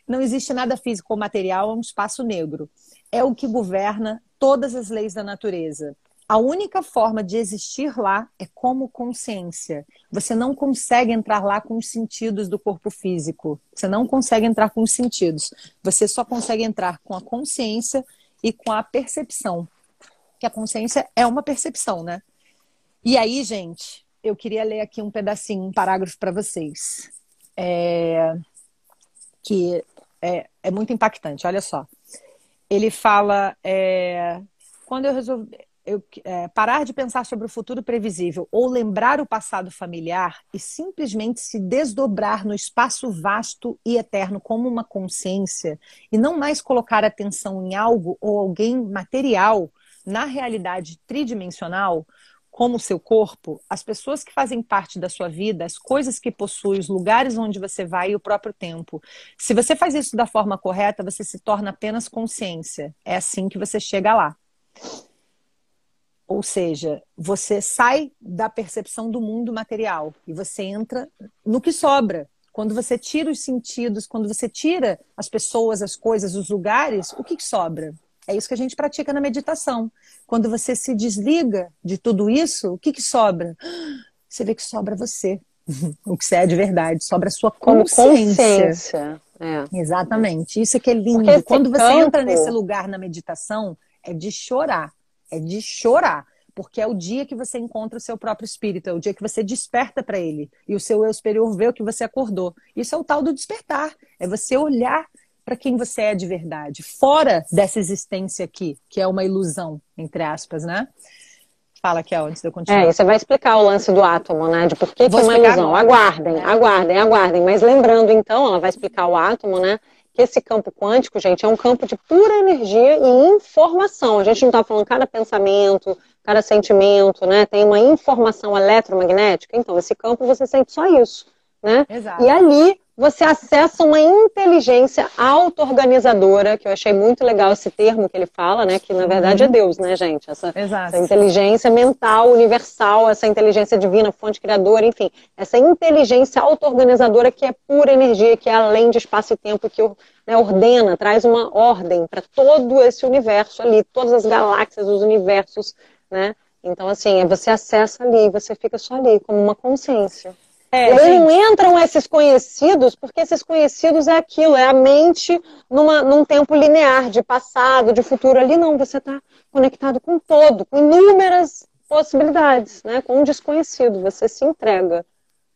não existe nada físico ou material, é um espaço negro. É o que governa todas as leis da natureza. A única forma de existir lá é como consciência. Você não consegue entrar lá com os sentidos do corpo físico. Você não consegue entrar com os sentidos. Você só consegue entrar com a consciência e com a percepção. Que a consciência é uma percepção, né? E aí, gente, eu queria ler aqui um pedacinho, um parágrafo para vocês. É... Que é, é muito impactante. Olha só. Ele fala: é, quando eu resolvi. Eu, é, parar de pensar sobre o futuro previsível ou lembrar o passado familiar e simplesmente se desdobrar no espaço vasto e eterno como uma consciência e não mais colocar atenção em algo ou alguém material na realidade tridimensional, como o seu corpo, as pessoas que fazem parte da sua vida, as coisas que possui, os lugares onde você vai e o próprio tempo. Se você faz isso da forma correta, você se torna apenas consciência. É assim que você chega lá. Ou seja, você sai da percepção do mundo material e você entra no que sobra. Quando você tira os sentidos, quando você tira as pessoas, as coisas, os lugares, o que, que sobra? É isso que a gente pratica na meditação. Quando você se desliga de tudo isso, o que, que sobra? Você vê que sobra você. o que você é de verdade, sobra a sua consciência. consciência. É. Exatamente. Isso é que é lindo. Quando você campo... entra nesse lugar na meditação, é de chorar. É de chorar. porque é o dia que você encontra o seu próprio espírito, é o dia que você desperta para ele e o seu eu superior vê o que você acordou. Isso é o tal do despertar, é você olhar para quem você é de verdade, fora dessa existência aqui, que é uma ilusão, entre aspas, né? Fala aqui, antes de eu continuar. É, você vai explicar o lance do átomo, né? De por que, que é uma ilusão. Aguardem, é. aguardem, aguardem. Mas lembrando, então, ela vai explicar o átomo, né? Que esse campo quântico, gente, é um campo de pura energia e informação. A gente não está falando cada pensamento, cada sentimento, né? Tem uma informação eletromagnética. Então, esse campo você sente só isso, né? Exato. E ali você acessa uma inteligência auto-organizadora, que eu achei muito legal esse termo que ele fala, né? Que na verdade é uhum. é Deus, né, gente? Essa, essa, inteligência mental universal, essa inteligência divina, fonte criadora, enfim, essa inteligência auto-organizadora que é pura energia, que é além de espaço e tempo, que né, ordena, traz uma ordem para todo esse universo ali, todas as galáxias, os universos, né? Então, assim, você acessa ali, você fica só ali, como uma consciência. É, e aí não entram esses conhecidos, porque esses conhecidos é aquilo, é a mente numa, num tempo linear, de passado, de futuro. Ali não, você está conectado com todo, com inúmeras possibilidades, né? Com um desconhecido, você se entrega.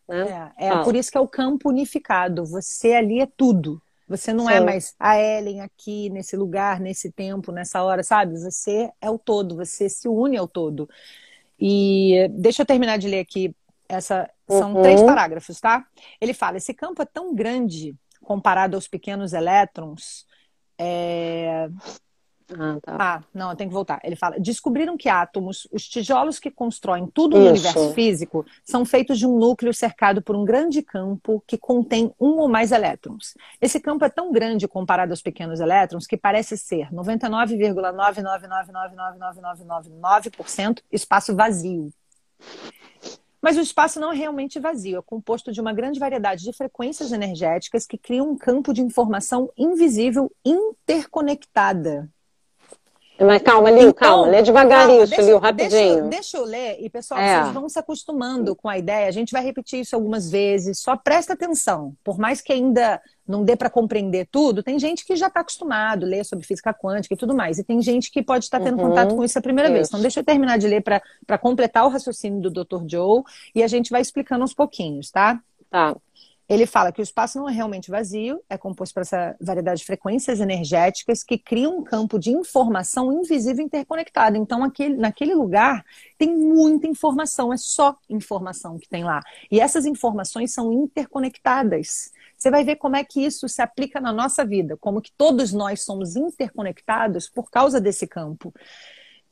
Né? É, é por isso que é o campo unificado. Você ali é tudo. Você não é Sim. é mais a Ellen aqui, nesse lugar, nesse tempo, nessa hora, sabe? Você é o todo, você se une ao todo. E deixa eu terminar de ler aqui essa são uhum. três parágrafos, tá? Ele fala: esse campo é tão grande comparado aos pequenos elétrons. É... Ah, tá. ah, não, eu tenho que voltar. Ele fala: descobriram que átomos, os tijolos que constroem tudo no Isso. universo físico, são feitos de um núcleo cercado por um grande campo que contém um ou mais elétrons. Esse campo é tão grande comparado aos pequenos elétrons que parece ser 99,999999999% espaço vazio. Mas o espaço não é realmente vazio, é composto de uma grande variedade de frequências energéticas que criam um campo de informação invisível interconectada. Mas calma, Lil, então, calma, lê devagar calma, isso, deixa, Lil, rapidinho. Deixa, deixa, eu ler, e pessoal, é. vocês vão se acostumando com a ideia, a gente vai repetir isso algumas vezes, só presta atenção. Por mais que ainda não dê para compreender tudo, tem gente que já está acostumado a ler sobre física quântica e tudo mais, e tem gente que pode estar tendo uhum. contato com isso a primeira isso. vez. Então, deixa eu terminar de ler para completar o raciocínio do Dr. Joe, e a gente vai explicando aos pouquinhos, tá? Tá. Ele fala que o espaço não é realmente vazio, é composto por essa variedade de frequências energéticas que criam um campo de informação invisível interconectado. Então, aquele, naquele lugar tem muita informação, é só informação que tem lá. E essas informações são interconectadas. Você vai ver como é que isso se aplica na nossa vida, como que todos nós somos interconectados por causa desse campo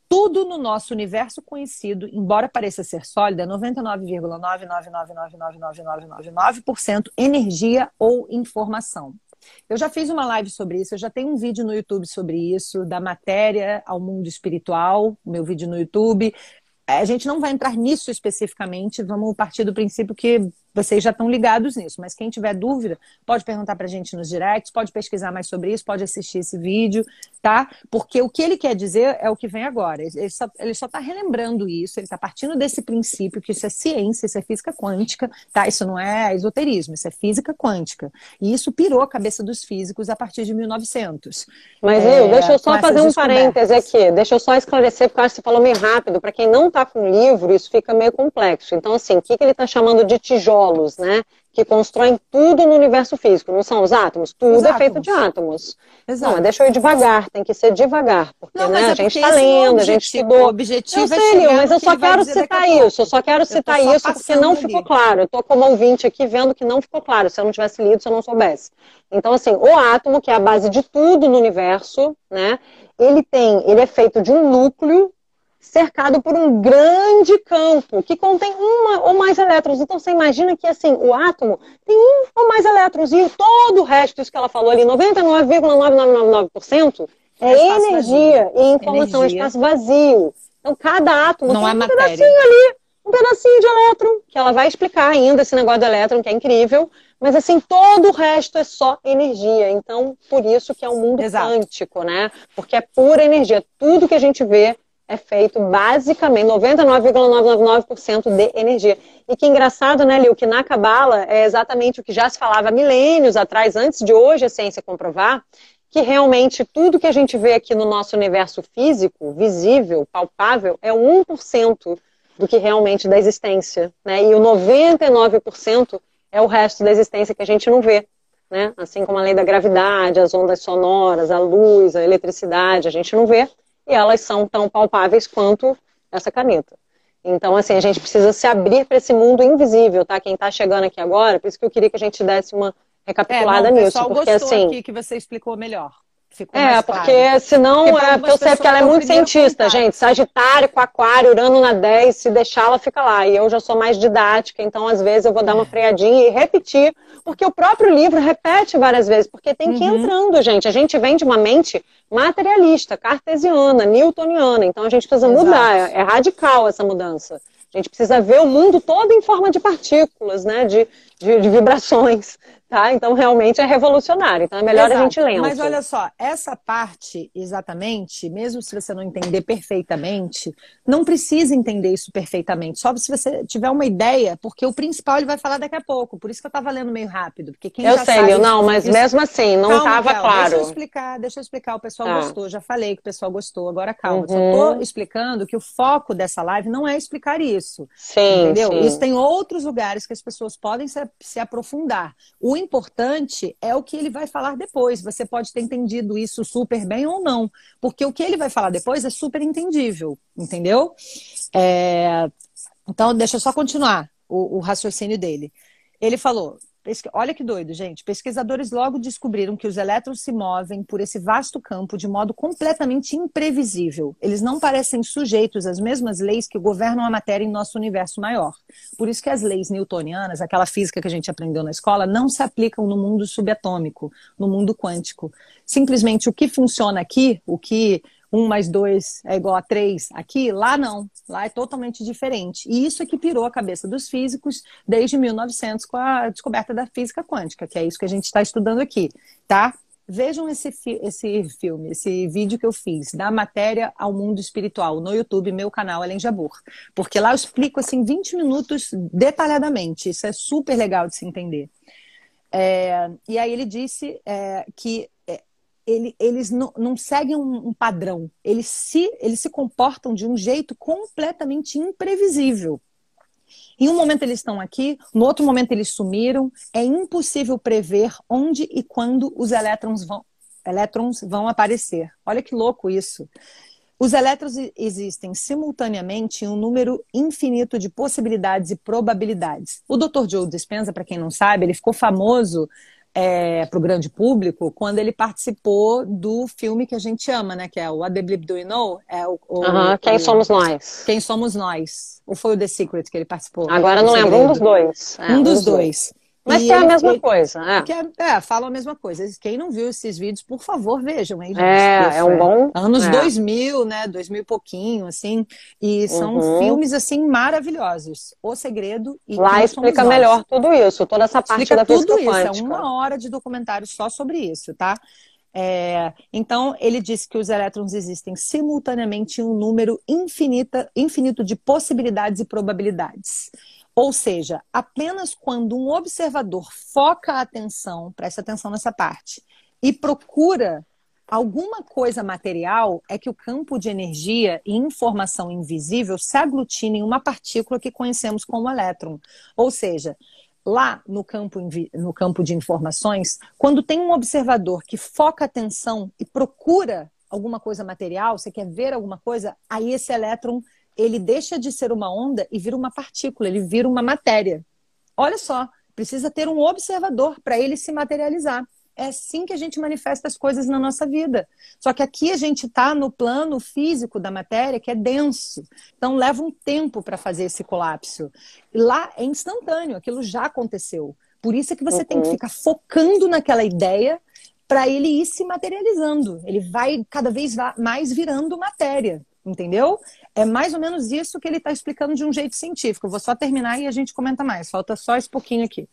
tudo no nosso universo conhecido, embora pareça ser sólida, é 99,999999999% energia ou informação. Eu já fiz uma live sobre isso, eu já tenho um vídeo no YouTube sobre isso, da matéria ao mundo espiritual, meu vídeo no YouTube. A gente não vai entrar nisso especificamente, vamos partir do princípio que vocês já estão ligados nisso, mas quem tiver dúvida, pode perguntar para a gente nos directs, pode pesquisar mais sobre isso, pode assistir esse vídeo, tá? Porque o que ele quer dizer é o que vem agora. Ele só está relembrando isso, ele está partindo desse princípio que isso é ciência, isso é física quântica, tá? Isso não é esoterismo, isso é física quântica. E isso pirou a cabeça dos físicos a partir de 1900. Mas, é, deixa eu só fazer um parêntese aqui, deixa eu só esclarecer, porque eu acho que você falou meio rápido. Para quem não está com livro, isso fica meio complexo. Então, assim, o que, que ele está chamando de tijolo? Polos, né? Que constroem tudo no universo físico, não são os átomos? Tudo os é átomos. feito de átomos. Exato. Não, deixa eu ir devagar, tem que ser devagar, porque não, né, é a gente está lendo, a gente estudou. O objetivo eu sei, é mas eu só quero citar isso, eu só quero citar isso porque não ali. ficou claro. Eu estou como ouvinte aqui vendo que não ficou claro, se eu não tivesse lido, se eu não soubesse. Então, assim, o átomo, que é a base de tudo no universo, né? Ele tem, ele é feito de um núcleo cercado por um grande campo que contém uma ou mais elétrons. Então você imagina que assim, o átomo tem um ou mais elétrons e todo o resto, isso que ela falou ali, 99,9999% é, é energia vazio. e informação, é energia. é espaço vazio. Então cada átomo Não tem é um matéria. pedacinho ali, um pedacinho de elétron, que ela vai explicar ainda esse negócio do elétron, que é incrível, mas assim, todo o resto é só energia. Então, por isso que é um mundo Exato. quântico, né? Porque é pura energia. Tudo que a gente vê é feito basicamente 99,999% de energia. E que engraçado, né, Lil, que na Cabala é exatamente o que já se falava milênios atrás, antes de hoje a ciência comprovar, que realmente tudo que a gente vê aqui no nosso universo físico, visível, palpável, é 1% do que realmente da existência, né? E o 99% é o resto da existência que a gente não vê, né? Assim como a lei da gravidade, as ondas sonoras, a luz, a eletricidade, a gente não vê, e elas são tão palpáveis quanto essa caneta. Então, assim, a gente precisa se abrir para esse mundo invisível, tá? Quem está chegando aqui agora, por isso que eu queria que a gente desse uma recapitulada é, não, nisso. Porque assim. aqui que você explicou melhor. Ficou é, porque senão porque é, eu sei que ela é muito cientista, contato. gente. Sagitário com aquário, Urano na 10, se deixar ela fica lá. E eu já sou mais didática, então às vezes eu vou dar uma freadinha e repetir, porque o próprio livro repete várias vezes, porque tem que ir uhum. entrando, gente. A gente vem de uma mente materialista, cartesiana, newtoniana, então a gente precisa Exato. mudar, é, é radical essa mudança. A gente precisa ver o mundo todo em forma de partículas, né? De, de, de vibrações. Tá? Então, realmente é revolucionário. Então, é melhor Exato. a gente lendo. Mas olha só, essa parte, exatamente, mesmo se você não entender perfeitamente, não precisa entender isso perfeitamente. Só se você tiver uma ideia, porque o principal ele vai falar daqui a pouco. Por isso que eu estava lendo meio rápido. Porque quem eu já sei, sabe, não, mas isso... mesmo assim, não estava claro. Deixa eu explicar, deixa eu explicar. O pessoal tá. gostou, já falei que o pessoal gostou. Agora calma, uhum. só estou explicando que o foco dessa live não é explicar isso. Sim, entendeu? Sim. Isso tem outros lugares que as pessoas podem se, se aprofundar. O importante é o que ele vai falar depois. Você pode ter entendido isso super bem ou não, porque o que ele vai falar depois é super entendível, entendeu? É... Então, deixa eu só continuar o, o raciocínio dele. Ele falou: Olha que doido, gente. Pesquisadores logo descobriram que os elétrons se movem por esse vasto campo de modo completamente imprevisível. Eles não parecem sujeitos às mesmas leis que governam a matéria em nosso universo maior. Por isso que as leis newtonianas, aquela física que a gente aprendeu na escola, não se aplicam no mundo subatômico, no mundo quântico. Simplesmente o que funciona aqui, o que um mais dois é igual a três aqui, lá não. Lá é totalmente diferente. E isso é que pirou a cabeça dos físicos desde 1900 com a descoberta da física quântica, que é isso que a gente está estudando aqui, tá? Vejam esse, fi esse filme, esse vídeo que eu fiz, da matéria ao mundo espiritual, no YouTube, meu canal Ellen Jabur. Porque lá eu explico, assim, 20 minutos detalhadamente. Isso é super legal de se entender. É, e aí ele disse é, que ele, eles não, não seguem um, um, padrão, eles se, eles se comportam de um jeito completamente imprevisível. Em um momento eles estão aqui, no outro momento eles sumiram. É impossível prever onde e quando os elétrons vão, elétrons vão aparecer. Olha que louco isso. Os elétrons existem simultaneamente em um número infinito de possibilidades e probabilidades. O Dr. Joe Dispenza, para quem não sabe, ele ficou famoso é, para o grande público quando ele participou do filme que a gente ama, né? Que é o What the Blip Do You Know? É o, o, Quem o, Somos Nós. Quem Somos Nós. Ou foi o The Secret que ele participou? Agora não lembro, um dos dois. É, um, dos, dois. dois. Mas e que é a mesma coisa. É. Que é, é, falam a mesma coisa. Quem não viu esses vídeos, por favor, vejam. Hein? É, é um bom... Anos é. 2000, né? 2000 e pouquinho, assim. E são uhum. filmes, assim, maravilhosos. O Segredo e Lá explica melhor tudo isso, toda essa parte explica da tudo isso. É uma hora de documentário só sobre isso, tá? É, então, ele disse que os elétrons existem simultaneamente em um número infinita, infinito de possibilidades e probabilidades. Ou seja, apenas quando um observador foca a atenção, presta atenção nessa parte, e procura alguma coisa material, é que o campo de energia e informação invisível se aglutina em uma partícula que conhecemos como elétron. Ou seja, lá no campo, no campo de informações, quando tem um observador que foca a atenção e procura alguma coisa material, você quer ver alguma coisa, aí esse elétron ele deixa de ser uma onda e vira uma partícula, ele vira uma matéria. Olha só, precisa ter um observador para ele se materializar. É assim que a gente manifesta as coisas na nossa vida. Só que aqui a gente está no plano físico da matéria, que é denso. Então leva um tempo para fazer esse colapso. E lá é instantâneo, aquilo já aconteceu. Por isso é que você uhum. tem que uhum. ficar focando naquela ideia para ele ir se materializando. Ele vai cada vez mais virando matéria entendeu? É mais ou menos isso que ele está explicando de um jeito científico. Eu vou só terminar e a gente comenta mais. Falta só esse pouquinho aqui.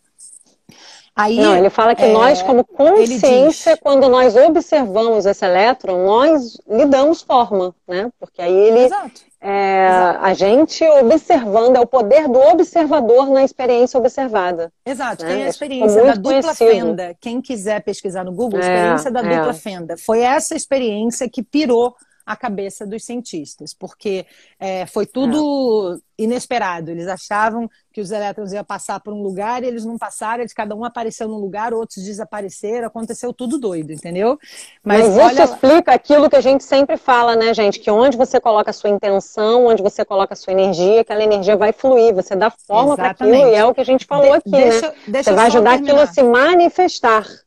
Aí, Não, ele fala que é, nós, como consciência, diz, quando nós observamos esse elétron, nós lhe damos forma, né? Porque aí ele. Exato. É, Exato. A gente observando, é o poder do observador na experiência observada. Exato, né? tem a experiência da dupla conhecido. fenda. Quem quiser pesquisar no Google, a é, experiência é, da dupla é. fenda. Foi essa experiência que pirou a cabeça dos cientistas, porque é, foi tudo é. inesperado. Eles achavam que os elétrons iam passar por um lugar e eles não passaram, eles cada um apareceu num lugar, outros desapareceram, aconteceu tudo doido, entendeu? Mas, Mas olha... isso explica aquilo que a gente sempre fala, né, gente? Que onde você coloca a sua intenção, onde você coloca a sua energia, aquela energia vai fluir, você dá forma para aquilo e é o que a gente falou de aqui, deixa, né? Deixa você vai ajudar terminar. aquilo a se manifestar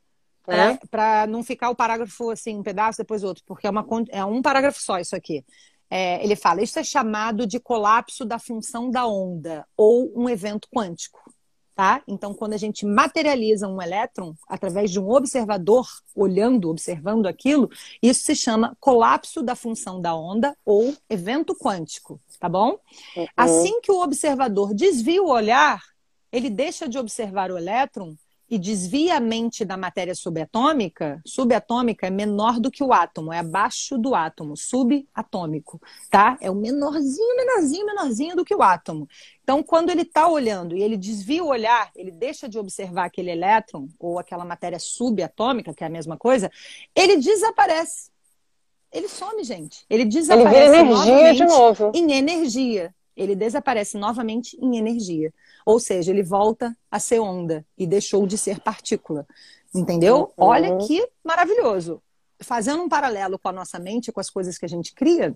né? Para não ficar o parágrafo assim, um pedaço, depois outro, porque é, uma, é um parágrafo só isso aqui. É, ele fala: isso é chamado de colapso da função da onda ou um evento quântico. Tá? Então, quando a gente materializa um elétron através de um observador olhando, observando aquilo, isso se chama colapso da função da onda ou evento quântico, tá bom? Uhum. Assim que o observador desvia o olhar, ele deixa de observar o elétron e desvia a mente da matéria subatômica, subatômica é menor do que o átomo, é abaixo do átomo, subatômico, tá? É o menorzinho, menorzinho, menorzinho do que o átomo. Então, quando ele está olhando e ele desvia o olhar, ele deixa de observar aquele elétron ou aquela matéria subatômica, que é a mesma coisa, ele desaparece. Ele some, gente. Ele desaparece ele vira energia de novo. em energia. Ele desaparece novamente em energia. Ou seja, ele volta a ser onda e deixou de ser partícula. Entendeu? Uhum. Olha que maravilhoso. Fazendo um paralelo com a nossa mente, com as coisas que a gente cria,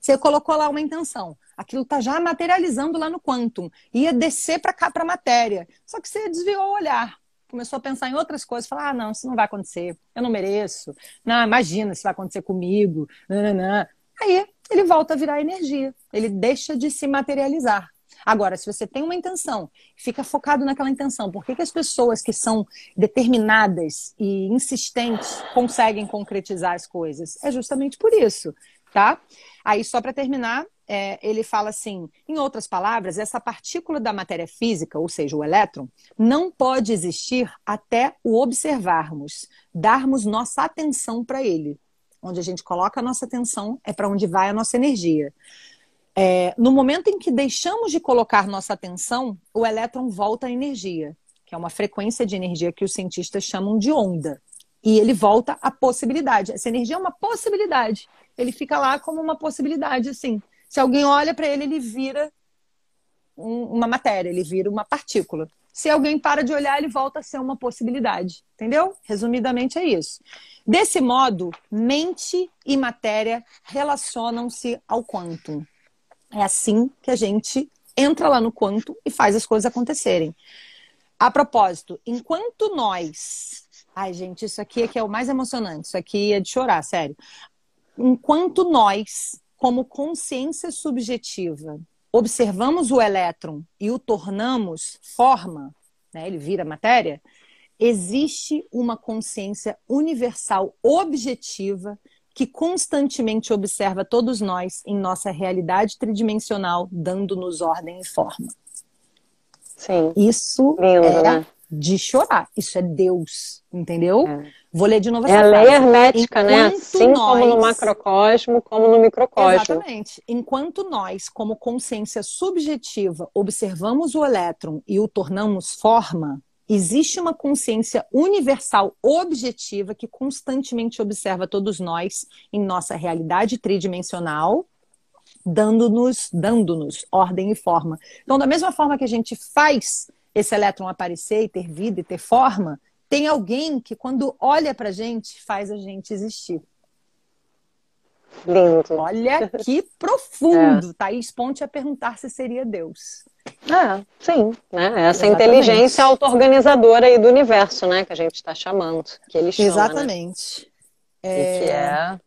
você colocou lá uma intenção. Aquilo está já materializando lá no quantum. Ia descer para cá, para a matéria. Só que você desviou o olhar. Começou a pensar em outras coisas. Falar, ah, não, isso não vai acontecer. Eu não mereço. Não, imagina se vai acontecer comigo. Não, não, não. Aí ele volta a virar energia. Ele deixa de se materializar. Agora, se você tem uma intenção, fica focado naquela intenção. Por que, que as pessoas que são determinadas e insistentes conseguem concretizar as coisas? É justamente por isso, tá? Aí, só para terminar, é, ele fala assim: em outras palavras, essa partícula da matéria física, ou seja, o elétron, não pode existir até o observarmos, darmos nossa atenção para ele. Onde a gente coloca a nossa atenção é para onde vai a nossa energia. É, no momento em que deixamos de colocar nossa atenção, o elétron volta à energia, que é uma frequência de energia que os cientistas chamam de onda. E ele volta à possibilidade. Essa energia é uma possibilidade. Ele fica lá como uma possibilidade, assim. Se alguém olha para ele, ele vira um, uma matéria, ele vira uma partícula. Se alguém para de olhar, ele volta a ser uma possibilidade. Entendeu? Resumidamente é isso. Desse modo, mente e matéria relacionam-se ao quantum. É assim que a gente entra lá no quanto e faz as coisas acontecerem. A propósito, enquanto nós. Ai, gente, isso aqui é que é o mais emocionante. Isso aqui é de chorar, sério. Enquanto nós, como consciência subjetiva, observamos o elétron e o tornamos forma, né, ele vira matéria, existe uma consciência universal objetiva que constantemente observa todos nós em nossa realidade tridimensional, dando-nos ordem e forma. Sim. Isso Lindo, é né? de chorar. Isso é Deus, entendeu? É. Vou ler de novo essa É a lei hermética, né? Assim nós... como no macrocosmo, como no microcosmo. Exatamente. Enquanto nós, como consciência subjetiva, observamos o elétron e o tornamos forma, Existe uma consciência universal objetiva que constantemente observa todos nós em nossa realidade tridimensional, dando-nos dando-nos ordem e forma. Então, da mesma forma que a gente faz esse elétron aparecer e ter vida e ter forma, tem alguém que quando olha para a gente faz a gente existir. Lindo. Olha que profundo. É. Thaís Ponte a perguntar se seria Deus. É, sim, né? Essa Exatamente. inteligência auto-organizadora aí do universo, né? Que a gente está chamando, que ele chama, né? Exatamente. Né? É... que é...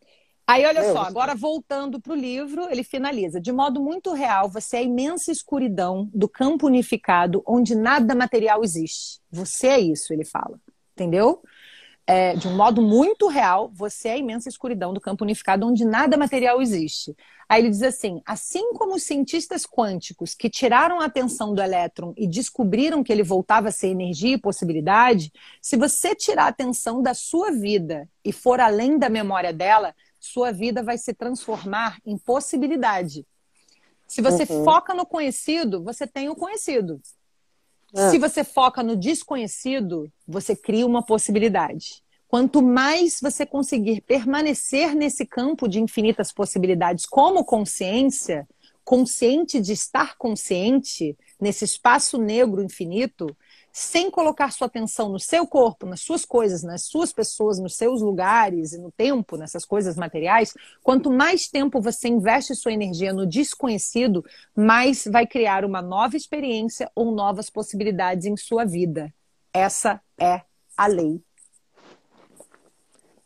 Aí, olha Deus. só, agora voltando para o livro, ele finaliza. De modo muito real, você é a imensa escuridão do campo unificado onde nada material existe. Você é isso, ele fala. Entendeu? É, de um modo muito real, você é a imensa escuridão do campo unificado onde nada material existe. Aí ele diz assim: assim como os cientistas quânticos que tiraram a atenção do elétron e descobriram que ele voltava a ser energia e possibilidade, se você tirar a atenção da sua vida e for além da memória dela, sua vida vai se transformar em possibilidade. Se você uhum. foca no conhecido, você tem o conhecido. É. Se você foca no desconhecido, você cria uma possibilidade. Quanto mais você conseguir permanecer nesse campo de infinitas possibilidades como consciência, consciente de estar consciente, nesse espaço negro infinito, sem colocar sua atenção no seu corpo, nas suas coisas, nas suas pessoas, nos seus lugares e no tempo, nessas coisas materiais, quanto mais tempo você investe sua energia no desconhecido, mais vai criar uma nova experiência ou novas possibilidades em sua vida. Essa é a lei.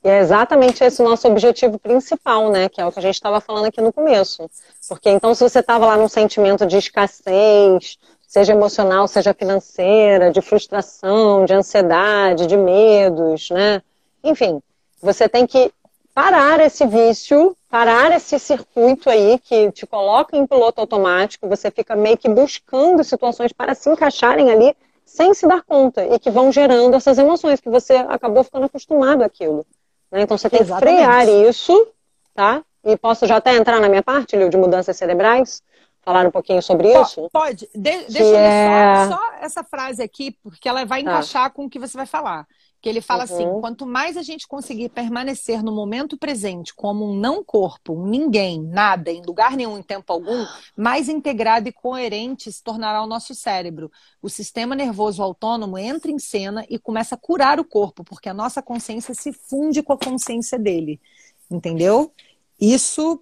E é exatamente esse o nosso objetivo principal, né? Que é o que a gente estava falando aqui no começo. Porque então, se você estava lá num sentimento de escassez, seja emocional, seja financeira, de frustração, de ansiedade, de medos, né? Enfim, você tem que parar esse vício, parar esse circuito aí que te coloca em piloto automático, você fica meio que buscando situações para se encaixarem ali sem se dar conta e que vão gerando essas emoções que você acabou ficando acostumado àquilo. Né? Então você tem Exatamente. que frear isso, tá? E posso já até entrar na minha parte, Lil, de mudanças cerebrais? Falar um pouquinho sobre isso? Pode. De deixa eu é... só, só, essa frase aqui, porque ela vai tá. encaixar tá. com o que você vai falar. Que ele fala assim, uhum. assim: quanto mais a gente conseguir permanecer no momento presente como um não corpo, um ninguém, nada, em lugar nenhum, em tempo algum, mais integrado e coerente se tornará o nosso cérebro. O sistema nervoso autônomo entra em cena e começa a curar o corpo, porque a nossa consciência se funde com a consciência dele. Entendeu? Isso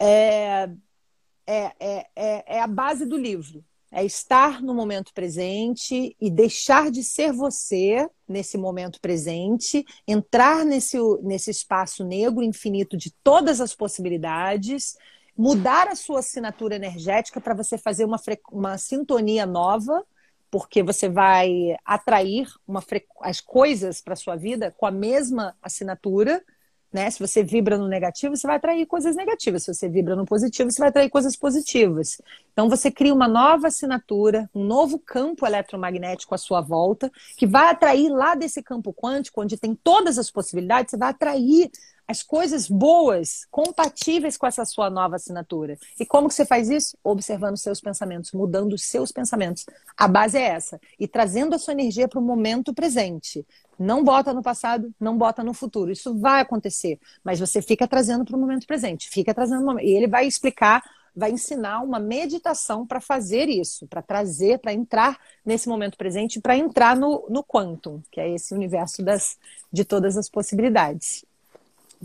é, é, é, é, é a base do livro. É estar no momento presente e deixar de ser você nesse momento presente, entrar nesse, nesse espaço negro infinito de todas as possibilidades, mudar a sua assinatura energética para você fazer uma, uma sintonia nova, porque você vai atrair uma as coisas para sua vida com a mesma assinatura né? Se você vibra no negativo, você vai atrair coisas negativas. Se você vibra no positivo, você vai atrair coisas positivas. Então você cria uma nova assinatura, um novo campo eletromagnético à sua volta, que vai atrair lá desse campo quântico, onde tem todas as possibilidades, você vai atrair as coisas boas, compatíveis com essa sua nova assinatura. E como que você faz isso? Observando seus pensamentos, mudando os seus pensamentos. A base é essa. E trazendo a sua energia para o momento presente. Não bota no passado, não bota no futuro. Isso vai acontecer. Mas você fica trazendo para o momento presente. Fica trazendo. E ele vai explicar vai ensinar uma meditação para fazer isso, para trazer, para entrar nesse momento presente, para entrar no, no quantum, que é esse universo das, de todas as possibilidades.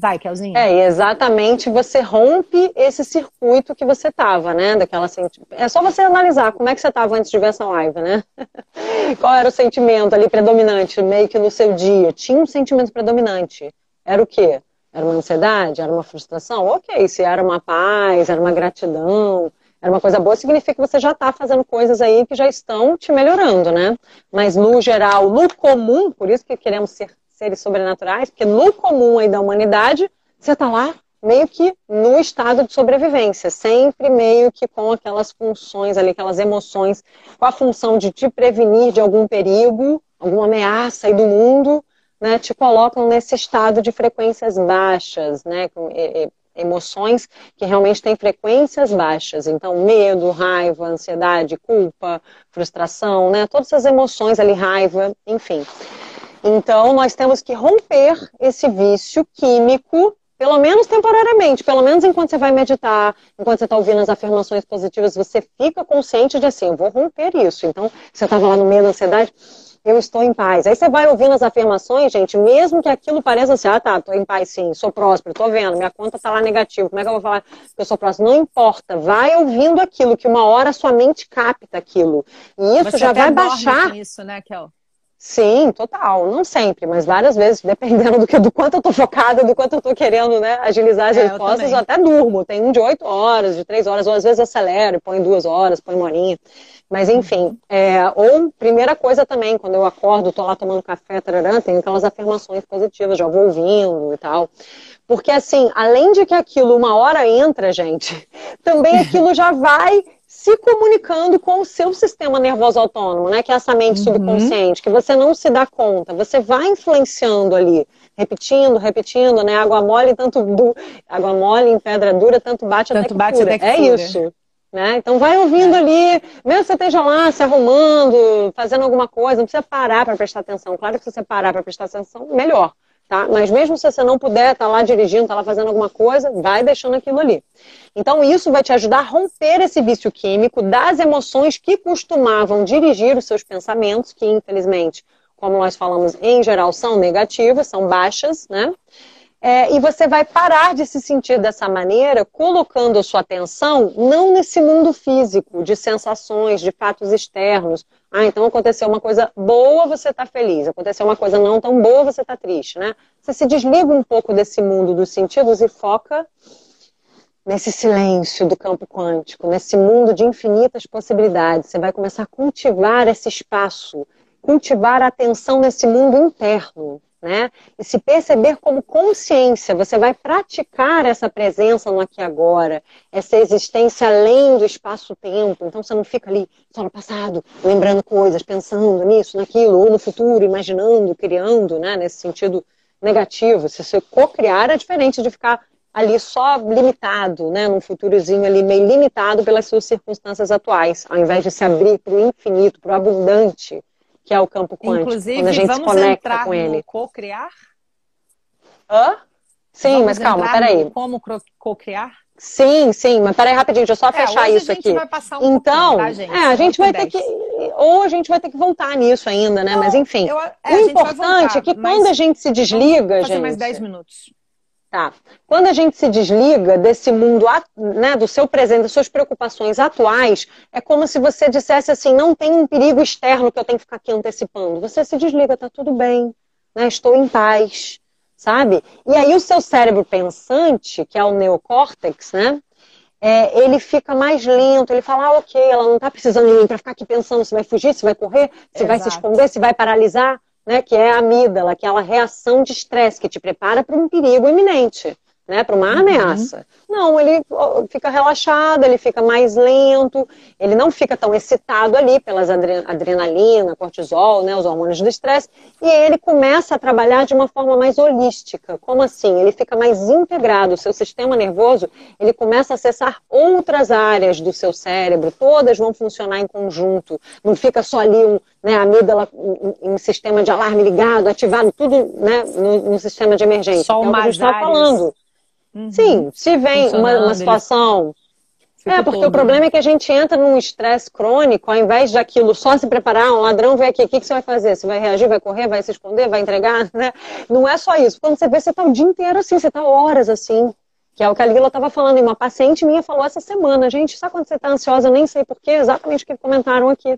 Vai, Kelzinha. É, exatamente você rompe esse circuito que você tava, né? Daquela senti... É só você analisar como é que você tava antes de ver essa live, né? Qual era o sentimento ali predominante, meio que no seu dia? Tinha um sentimento predominante. Era o quê? Era uma ansiedade? Era uma frustração? Ok, se era uma paz, era uma gratidão, era uma coisa boa, significa que você já está fazendo coisas aí que já estão te melhorando, né? Mas no geral, no comum, por isso que queremos ser seres sobrenaturais, porque no comum aí da humanidade, você está lá meio que no estado de sobrevivência, sempre meio que com aquelas funções ali, aquelas emoções, com a função de te prevenir de algum perigo, alguma ameaça aí do mundo, né, te colocam nesse estado de frequências baixas, né, com emoções que realmente têm frequências baixas. Então, medo, raiva, ansiedade, culpa, frustração, né, todas essas emoções ali, raiva, enfim. Então, nós temos que romper esse vício químico, pelo menos temporariamente, pelo menos enquanto você vai meditar, enquanto você está ouvindo as afirmações positivas, você fica consciente de assim, eu vou romper isso. Então, você estava lá no meio da ansiedade, eu estou em paz. Aí você vai ouvindo as afirmações, gente, mesmo que aquilo pareça assim, ah tá, estou em paz sim, sou próspero, estou vendo, minha conta está lá negativa, como é que eu vou falar que eu sou próspero? Não importa, vai ouvindo aquilo, que uma hora a sua mente capta aquilo. E isso Você já vai baixar. Isso, né, Kel? Sim, total. Não sempre, mas várias vezes, dependendo do, que, do quanto eu tô focada, do quanto eu tô querendo, né, agilizar as é, respostas, eu, eu, até durmo. Tem um de oito horas, de três horas, ou às vezes acelero, põe duas horas, põe uma horinha. Mas enfim, é, ou primeira coisa também, quando eu acordo, tô lá tomando café, tararã, tem aquelas afirmações positivas, já vou ouvindo e tal. Porque assim, além de que aquilo uma hora entra, gente, também aquilo já vai se comunicando com o seu sistema nervoso autônomo, né? Que é essa mente uhum. subconsciente, que você não se dá conta. Você vai influenciando ali, repetindo, repetindo, né? Água mole, tanto du... água mole em pedra dura, tanto bate tanto até que bate cura. Até que é cura. isso. Né? Então vai ouvindo é. ali, mesmo que você esteja lá se arrumando, fazendo alguma coisa, não precisa parar para prestar atenção. Claro que se você parar para prestar atenção, melhor. Tá? Mas mesmo se você não puder, tá lá dirigindo, tá lá fazendo alguma coisa, vai deixando aquilo ali. Então isso vai te ajudar a romper esse vício químico das emoções que costumavam dirigir os seus pensamentos, que infelizmente, como nós falamos, em geral são negativas, são baixas, né? É, e você vai parar de se sentir dessa maneira, colocando a sua atenção não nesse mundo físico, de sensações, de fatos externos. Ah, então aconteceu uma coisa boa, você está feliz. Aconteceu uma coisa não tão boa, você está triste, né? Você se desliga um pouco desse mundo dos sentidos e foca nesse silêncio do campo quântico, nesse mundo de infinitas possibilidades. Você vai começar a cultivar esse espaço, cultivar a atenção nesse mundo interno né? E se perceber como consciência, você vai praticar essa presença no aqui e agora, essa existência além do espaço-tempo. Então você não fica ali só no passado, lembrando coisas, pensando nisso, naquilo, ou no futuro, imaginando, criando, né? Nesse sentido negativo. Se você co-criar é diferente de ficar ali só limitado, né? Num futurozinho ali meio limitado pelas suas circunstâncias atuais, ao invés de se abrir para o infinito, para o abundante que é o campo quântico. Inclusive, quando a gente se conecta com ele. co-criar? Hã? Sim, vamos mas calma, peraí. Como co-criar? Sim, sim, mas peraí rapidinho, deixa eu só é, fechar isso aqui. Um então, tá, gente? é, a gente vai ter que ou a gente vai ter que voltar nisso ainda, né? Não, mas enfim, eu, é, o importante voltar, é que quando a gente se desliga, fazer gente. mais 10 minutos. Tá. Quando a gente se desliga desse mundo, né, do seu presente, das suas preocupações atuais, é como se você dissesse assim: não tem um perigo externo que eu tenho que ficar aqui antecipando. Você se desliga, tá tudo bem, né, estou em paz, sabe? E aí o seu cérebro pensante, que é o neocórtex, né? É, ele fica mais lento, ele fala, ah, ok, ela não está precisando de mim para ficar aqui pensando se vai fugir, se vai correr, se Exato. vai se esconder, se vai paralisar né, que é a amígdala, aquela reação de estresse que te prepara para um perigo iminente né, para uma uhum. ameaça. Não, ele fica relaxado, ele fica mais lento, ele não fica tão excitado ali pelas adrenalina, cortisol, né, os hormônios do estresse, e ele começa a trabalhar de uma forma mais holística. Como assim? Ele fica mais integrado, o seu sistema nervoso, ele começa a acessar outras áreas do seu cérebro, todas vão funcionar em conjunto, não fica só ali um, né, a amígdala em um sistema de alarme ligado, ativado, tudo né, no, no sistema de emergência. Só é o que a gente está falando. Uhum. Sim, se vem uma, uma, situação. É, porque todo. o problema é que a gente entra num estresse crônico, ao invés de aquilo só se preparar, um ladrão vem aqui, o que, que você vai fazer? Você vai reagir, vai correr, vai se esconder, vai entregar? Né? Não é só isso. Quando você vê, você está o dia inteiro assim, você está horas assim. Que é o que a Lila estava falando, e uma paciente minha falou essa semana, gente, sabe quando você está ansiosa, eu nem sei porquê, exatamente o que comentaram aqui.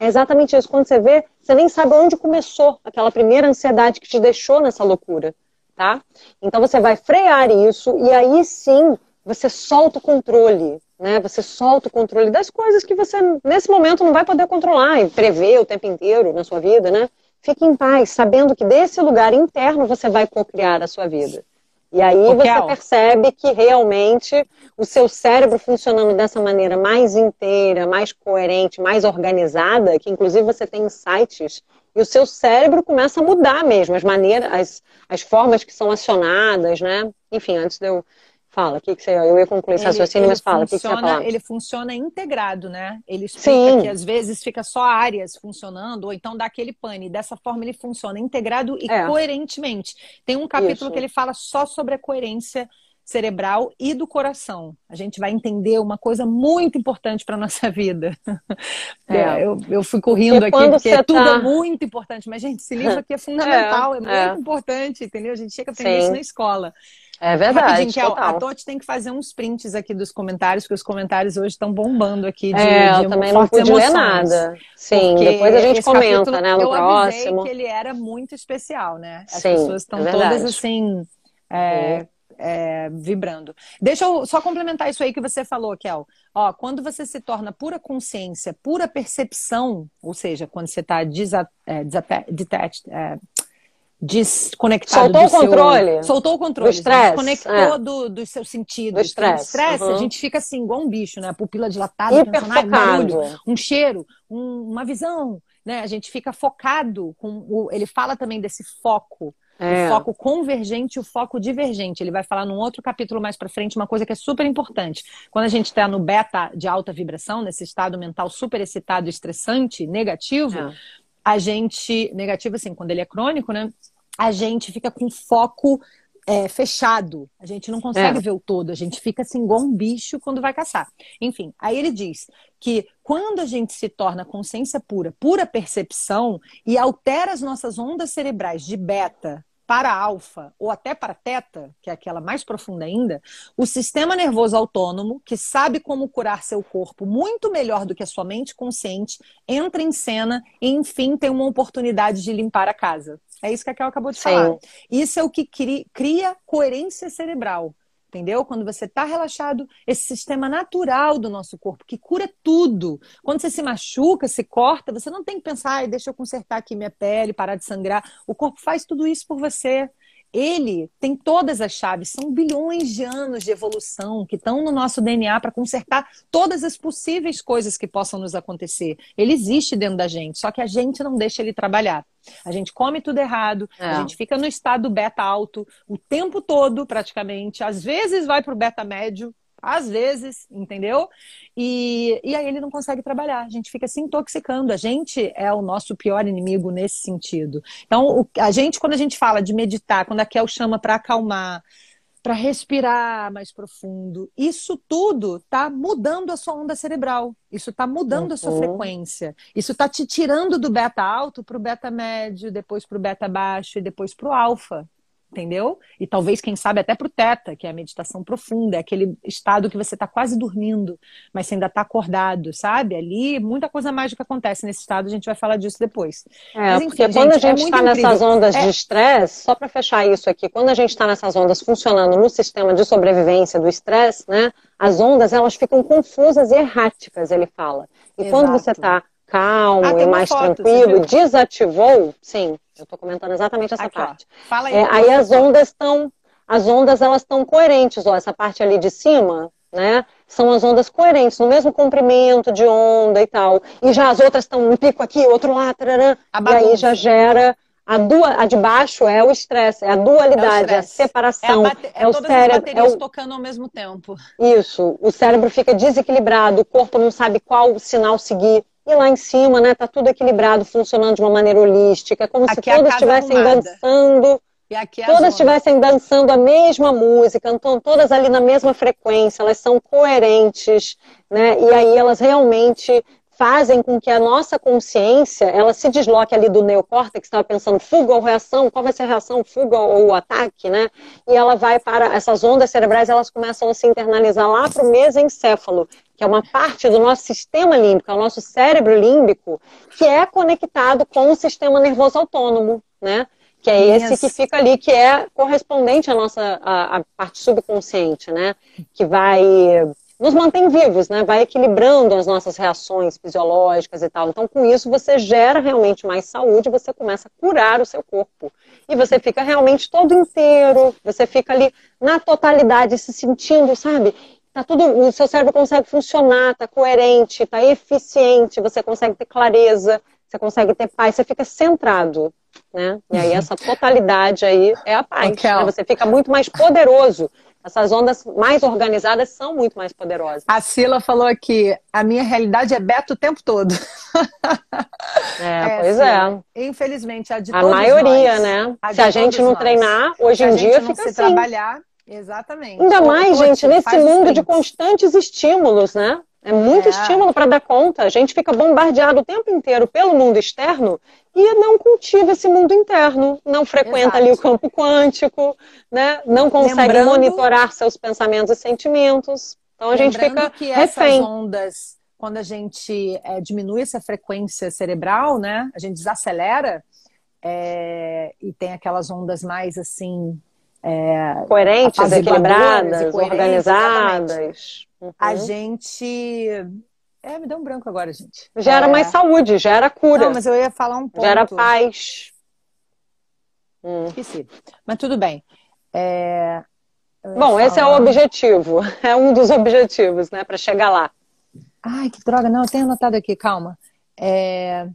É exatamente isso. Quando você vê, você nem sabe onde começou aquela primeira ansiedade que te deixou nessa loucura tá? Então você vai frear isso e aí sim você solta o controle, né? Você solta o controle das coisas que você nesse momento não vai poder controlar e prever o tempo inteiro na sua vida, né? Fique em paz, sabendo que desse lugar interno você vai co-criar a sua vida. E aí você percebe que realmente o seu cérebro funcionando dessa maneira mais inteira, mais coerente, mais organizada, que inclusive você tem insights e o seu cérebro começa a mudar mesmo, as maneiras, as, as formas que são acionadas, né? Enfim, antes de eu. Fala, o que, que você. Eu ia concluir esse raciocínio, mas fala, o que, que você fala? Ele funciona integrado, né? Ele explica Sim. que às vezes fica só áreas funcionando, ou então dá aquele pane. Dessa forma ele funciona integrado e é. coerentemente. Tem um capítulo Isso. que ele fala só sobre a coerência cerebral e do coração. A gente vai entender uma coisa muito importante para a nossa vida. É. eu, eu fui correndo porque aqui porque tudo tá... é muito importante, mas, gente, esse livro aqui é fundamental, é, é muito é. importante, entendeu? A gente chega a aprender Sim. isso na escola. É verdade. Kel, a Toti tem que fazer uns prints aqui dos comentários, porque os comentários hoje estão bombando aqui de, é, de eu também não pude emoções. ler nada. Sim, depois a gente comenta, né, no eu próximo. que ele era muito especial, né? As Sim, pessoas estão é todas assim. É, é, vibrando. Deixa eu só complementar isso aí que você falou, Kel. Ó, quando você se torna pura consciência, pura percepção, ou seja, quando você está é, detached, é, desconectado soltou o controle seu, soltou o controle do estresse desconectou é. do, dos seus sentidos do estresse estresse uhum. a gente fica assim igual um bicho né a pupila dilatada pensando, ah, barulho, um cheiro um, uma visão né a gente fica focado com o, ele fala também desse foco é. O foco convergente e o foco divergente. Ele vai falar num outro capítulo mais para frente uma coisa que é super importante. Quando a gente está no beta de alta vibração, nesse estado mental super excitado, estressante, negativo, é a gente. Negativo, assim, quando ele é crônico, né? A gente fica com foco é, fechado. A gente não consegue é. ver o todo. A gente fica assim, igual um bicho quando vai caçar. Enfim, aí ele diz que quando a gente se torna consciência pura, pura percepção, e altera as nossas ondas cerebrais de beta para alfa ou até para teta, que é aquela mais profunda ainda, o sistema nervoso autônomo, que sabe como curar seu corpo muito melhor do que a sua mente consciente, entra em cena e, enfim, tem uma oportunidade de limpar a casa. É isso que a Kel acabou de Sim. falar. Isso é o que cria coerência cerebral. Entendeu? Quando você está relaxado, esse sistema natural do nosso corpo, que cura tudo. Quando você se machuca, se corta, você não tem que pensar, deixa eu consertar aqui minha pele, parar de sangrar. O corpo faz tudo isso por você ele tem todas as chaves, são bilhões de anos de evolução que estão no nosso DNA para consertar todas as possíveis coisas que possam nos acontecer. Ele existe dentro da gente, só que a gente não deixa ele trabalhar. A gente come tudo errado, é. a gente fica no estado beta alto o tempo todo, praticamente. Às vezes vai para o beta médio, às vezes, entendeu? E, e aí ele não consegue trabalhar, a gente fica se intoxicando, a gente é o nosso pior inimigo nesse sentido. Então, o, a gente, quando a gente fala de meditar, quando a Kel chama para acalmar, para respirar mais profundo, isso tudo está mudando a sua onda cerebral, isso está mudando uhum. a sua uhum. frequência, isso está te tirando do beta alto para o beta médio, depois para o beta baixo e depois para o alfa entendeu? E talvez, quem sabe, até para o teta, que é a meditação profunda, é aquele estado que você está quase dormindo, mas você ainda está acordado, sabe? Ali, muita coisa mágica acontece nesse estado, a gente vai falar disso depois. É, mas, enfim, porque quando a gente está é nessas ondas é... de estresse, só para fechar isso aqui, quando a gente está nessas ondas funcionando no sistema de sobrevivência do estresse, né? As ondas, elas ficam confusas e erráticas, ele fala. E Exato. quando você está calmo ah, e mais foto, tranquilo, desativou, sim, eu estou comentando exatamente essa Aqui, parte. Ó, fala aí. É, aí as ondas estão, as ondas elas estão coerentes, ó, essa parte ali de cima, né? São as ondas coerentes, no mesmo comprimento de onda e tal. E já as outras estão um pico aqui, outro lá, tarará, e aí já gera a, dua, a de baixo é o estresse, é a dualidade, é, é a separação. É, a é, o cérebro. é o... tocando ao mesmo tempo. Isso. O cérebro fica desequilibrado, o corpo não sabe qual sinal seguir. E lá em cima, né, tá tudo equilibrado, funcionando de uma maneira holística, como aqui se é todas estivessem dançando. É todas estivessem dançando a mesma música, então todas ali na mesma frequência, elas são coerentes, né? E aí elas realmente fazem com que a nossa consciência ela se desloque ali do neocórtex, estava pensando fuga ou reação, qual vai ser a reação, fuga ou ataque, né? E ela vai para essas ondas cerebrais, elas começam a se internalizar lá para o mesencéfalo, que é uma parte do nosso sistema límbico, é o nosso cérebro límbico, que é conectado com o sistema nervoso autônomo, né? Que é esse yes. que fica ali, que é correspondente à nossa à, à parte subconsciente, né? Que vai nos mantém vivos, né? Vai equilibrando as nossas reações fisiológicas e tal. Então, com isso, você gera realmente mais saúde, você começa a curar o seu corpo. E você fica realmente todo inteiro, você fica ali na totalidade, se sentindo, sabe? Tá tudo, o seu cérebro consegue funcionar, tá coerente, tá eficiente, você consegue ter clareza, você consegue ter paz, você fica centrado, né? E aí essa totalidade aí é a paz. Okay. Né? Você fica muito mais poderoso essas ondas mais organizadas são muito mais poderosas. A Sila falou aqui, a minha realidade é beta o tempo todo. É, é pois é. Infelizmente, a de A maioria, nós, né? A se a gente não treinar, hoje em dia fica se assim. trabalhar, exatamente. Ainda mais, gente, nesse mundo de constantes estímulos, né? É muito é. estímulo para dar conta. A gente fica bombardeado o tempo inteiro pelo mundo externo e não cultiva esse mundo interno, não frequenta Exato. ali o campo quântico, né? não consegue Lembrando... monitorar seus pensamentos e sentimentos. Então a Lembrando gente fica que refém. essas ondas, quando a gente é, diminui essa frequência cerebral, né? A gente desacelera é, e tem aquelas ondas mais assim é, coerentes, equilibradas, organizadas. Uhum. A gente. É, me deu um branco agora, gente. Gera é... mais saúde, gera cura. Não, mas eu ia falar um ponto. Gera paz. Hum. Esqueci. Mas tudo bem. É... Bom, falar... esse é o objetivo. É um dos objetivos, né? Para chegar lá. Ai, que droga. Não, eu tenho anotado aqui, calma. É...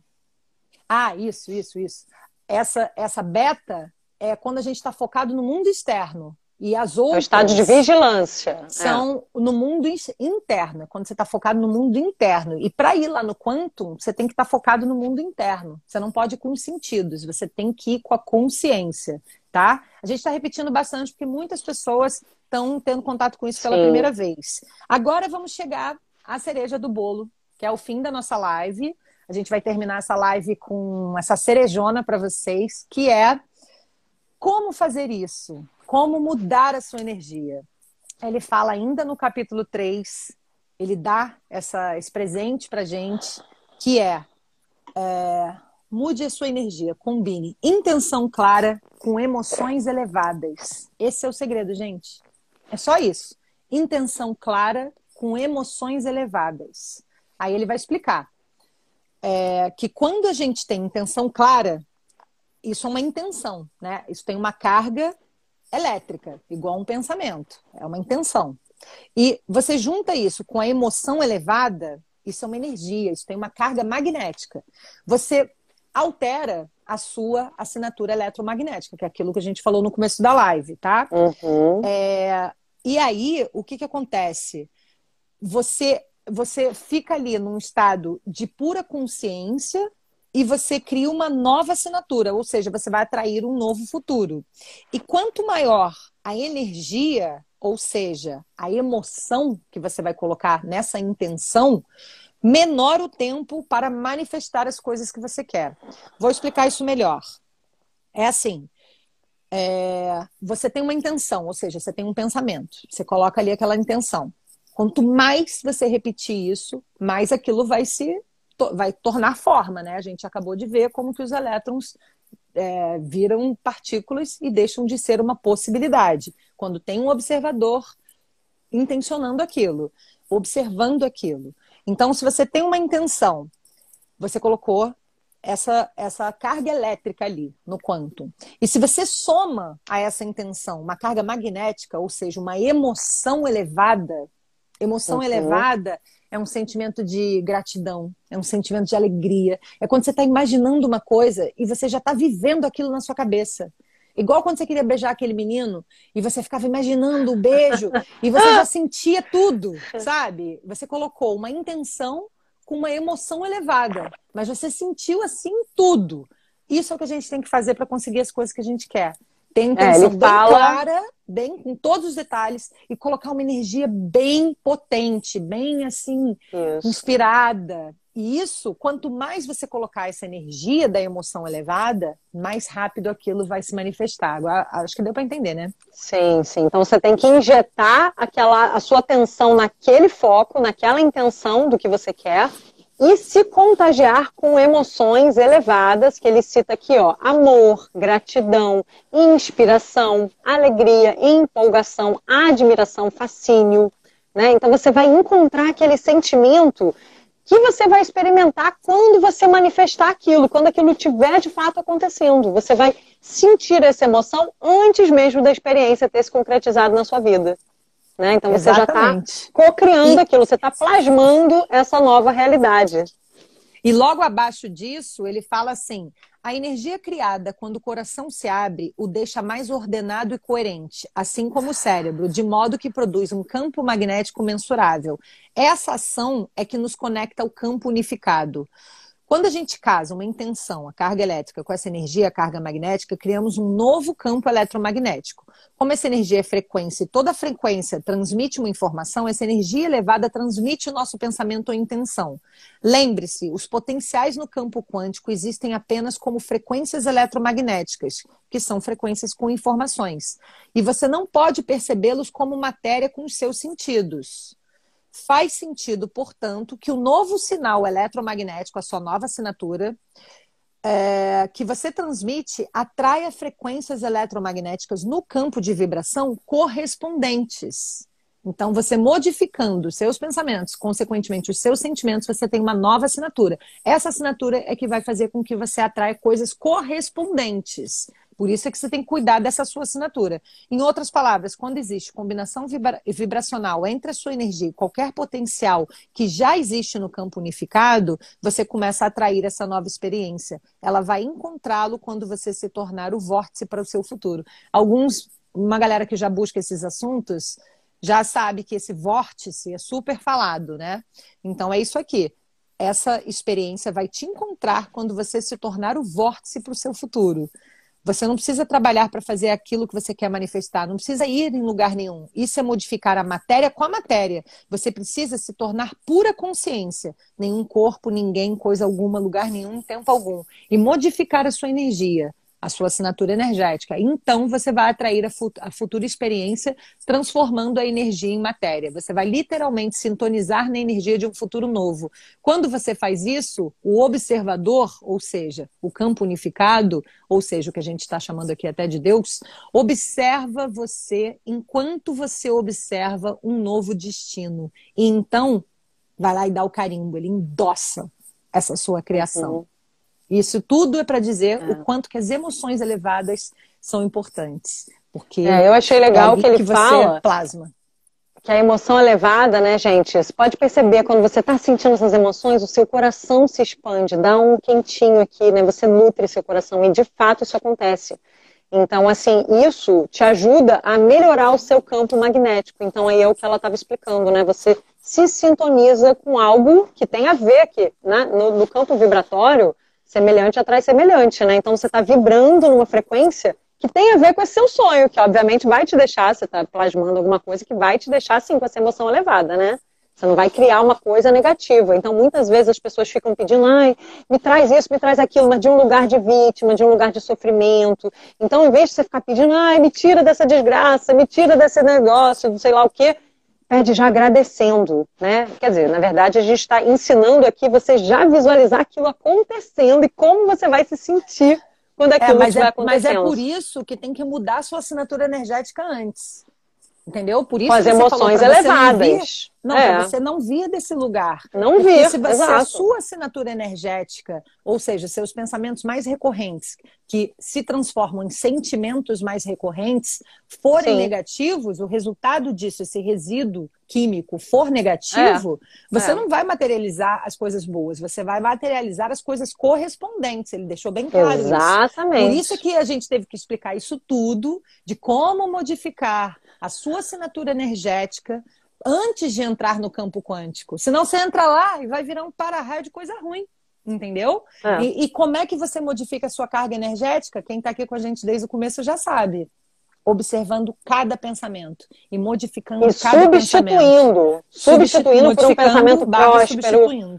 Ah, isso, isso, isso. Essa, essa beta é quando a gente está focado no mundo externo. E as outras. É o estado de vigilância. São é. no mundo interno, quando você está focado no mundo interno. E para ir lá no quantum, você tem que estar tá focado no mundo interno. Você não pode ir com os sentidos, você tem que ir com a consciência, tá? A gente está repetindo bastante porque muitas pessoas estão tendo contato com isso pela Sim. primeira vez. Agora vamos chegar à cereja do bolo, que é o fim da nossa live. A gente vai terminar essa live com essa cerejona para vocês, que é como fazer isso? Como mudar a sua energia? Ele fala ainda no capítulo 3, ele dá essa, esse presente para gente, que é, é mude a sua energia, combine intenção clara com emoções elevadas. Esse é o segredo, gente. É só isso. Intenção clara com emoções elevadas. Aí ele vai explicar é, que quando a gente tem intenção clara, isso é uma intenção, né? Isso tem uma carga elétrica, igual um pensamento. É uma intenção. E você junta isso com a emoção elevada, isso é uma energia, isso tem uma carga magnética. Você altera a sua assinatura eletromagnética, que é aquilo que a gente falou no começo da live, tá? Uhum. É, e aí, o que, que acontece? Você, você fica ali num estado de pura consciência, e você cria uma nova assinatura, ou seja, você vai atrair um novo futuro. E quanto maior a energia, ou seja, a emoção que você vai colocar nessa intenção, menor o tempo para manifestar as coisas que você quer. Vou explicar isso melhor. É assim. É, você tem uma intenção, ou seja, você tem um pensamento. Você coloca ali aquela intenção. Quanto mais você repetir isso, mais aquilo vai se vai tornar forma, né? A gente acabou de ver como que os elétrons é, viram partículas e deixam de ser uma possibilidade. Quando tem um observador intencionando aquilo, observando aquilo. Então, se você tem uma intenção, você colocou essa, essa carga elétrica ali no quantum. E se você soma a essa intenção uma carga magnética, ou seja, uma emoção elevada, emoção uhum. elevada é um sentimento de gratidão, é um sentimento de alegria. É quando você está imaginando uma coisa e você já está vivendo aquilo na sua cabeça. Igual quando você queria beijar aquele menino e você ficava imaginando o beijo e você já sentia tudo, sabe? Você colocou uma intenção com uma emoção elevada, mas você sentiu assim tudo. Isso é o que a gente tem que fazer para conseguir as coisas que a gente quer. Ter intenção é, bem fala... clara, bem com todos os detalhes e colocar uma energia bem potente, bem assim, isso. inspirada. E isso, quanto mais você colocar essa energia da emoção elevada, mais rápido aquilo vai se manifestar. Agora, acho que deu para entender, né? Sim, sim. Então você tem que injetar aquela a sua atenção naquele foco, naquela intenção do que você quer e se contagiar com emoções elevadas, que ele cita aqui, ó, amor, gratidão, inspiração, alegria, empolgação, admiração, fascínio, né? Então você vai encontrar aquele sentimento que você vai experimentar quando você manifestar aquilo, quando aquilo estiver de fato acontecendo. Você vai sentir essa emoção antes mesmo da experiência ter se concretizado na sua vida. Né? Então você Exatamente. já está co-criando aquilo, você está plasmando essa nova realidade. E logo abaixo disso, ele fala assim: a energia criada quando o coração se abre o deixa mais ordenado e coerente, assim como o cérebro, de modo que produz um campo magnético mensurável. Essa ação é que nos conecta ao campo unificado. Quando a gente casa uma intenção, a carga elétrica, com essa energia, a carga magnética, criamos um novo campo eletromagnético. Como essa energia é frequência e toda frequência transmite uma informação, essa energia elevada transmite o nosso pensamento ou intenção. Lembre-se, os potenciais no campo quântico existem apenas como frequências eletromagnéticas, que são frequências com informações. E você não pode percebê-los como matéria com os seus sentidos. Faz sentido, portanto, que o novo sinal eletromagnético, a sua nova assinatura, é, que você transmite atraia frequências eletromagnéticas no campo de vibração correspondentes. Então, você modificando seus pensamentos, consequentemente os seus sentimentos, você tem uma nova assinatura. Essa assinatura é que vai fazer com que você atraia coisas correspondentes. Por isso é que você tem que cuidar dessa sua assinatura. Em outras palavras, quando existe combinação vibra vibracional entre a sua energia e qualquer potencial que já existe no campo unificado, você começa a atrair essa nova experiência. Ela vai encontrá-lo quando você se tornar o vórtice para o seu futuro. Alguns, uma galera que já busca esses assuntos, já sabe que esse vórtice é super falado, né? Então é isso aqui. Essa experiência vai te encontrar quando você se tornar o vórtice para o seu futuro. Você não precisa trabalhar para fazer aquilo que você quer manifestar, não precisa ir em lugar nenhum. Isso é modificar a matéria com a matéria. Você precisa se tornar pura consciência. Nenhum corpo, ninguém, coisa alguma, lugar nenhum, tempo algum. E modificar a sua energia a sua assinatura energética. Então, você vai atrair a, fut a, futura experiência transformando a energia em matéria. Você vai literalmente sintonizar na energia de um futuro novo. Quando você faz isso, o observador, ou seja, o campo unificado, ou seja, o que a gente está chamando aqui até de Deus, observa você enquanto você observa um novo destino. E então, vai lá e dá o carimbo, ele endossa essa sua criação. Uhum. Isso tudo é para dizer é. o quanto que as emoções elevadas são importantes. Porque é, eu achei legal é que ele que fala plasma. Que a emoção elevada, né, gente? Você pode perceber quando você está sentindo essas emoções, o seu coração se expande, dá um quentinho aqui, né? Você nutre seu coração e de fato isso acontece. Então, assim, isso te ajuda a melhorar o seu campo magnético. Então, aí é o que ela estava explicando, né? Você se sintoniza com algo que tem a ver aqui, né? No, no campo vibratório, semelhante atrai semelhante, né? Então você está vibrando numa frequência que tem a ver com esse seu sonho, que obviamente vai te deixar, você está plasmando alguma coisa que vai te deixar assim com essa emoção elevada, né? Você não vai criar uma coisa negativa. Então, muitas vezes as pessoas ficam pedindo, ai, me traz isso, me traz aquilo, mas de um lugar de vítima, de um lugar de sofrimento. Então, em vez de você ficar pedindo, ai, me tira dessa desgraça, me tira desse negócio, sei lá o quê, pede já agradecendo, né? Quer dizer, na verdade, a gente está ensinando aqui você já visualizar aquilo acontecendo e como você vai se sentir quando é, aquilo é, estiver é, acontecendo. Mas é por isso que tem que mudar a sua assinatura energética antes. Entendeu? Por isso Com as emoções falou, elevadas. Não, é. você não vir desse lugar. Não vir, se você, a sua assinatura energética, ou seja, seus pensamentos mais recorrentes, que se transformam em sentimentos mais recorrentes, forem Sim. negativos, o resultado disso, esse resíduo químico for negativo, é. você é. não vai materializar as coisas boas, você vai materializar as coisas correspondentes. Ele deixou bem claro Exatamente. isso. Por isso que a gente teve que explicar isso tudo, de como modificar a sua assinatura energética antes de entrar no campo quântico. Senão você entra lá e vai virar um para-raio de coisa ruim. Entendeu? É. E, e, como é que você modifica a sua carga energética? Quem está aqui com a gente desde o começo já sabe. Observando cada pensamento e modificando e cada substituindo, pensamento. Substituindo por um pensamento próspero.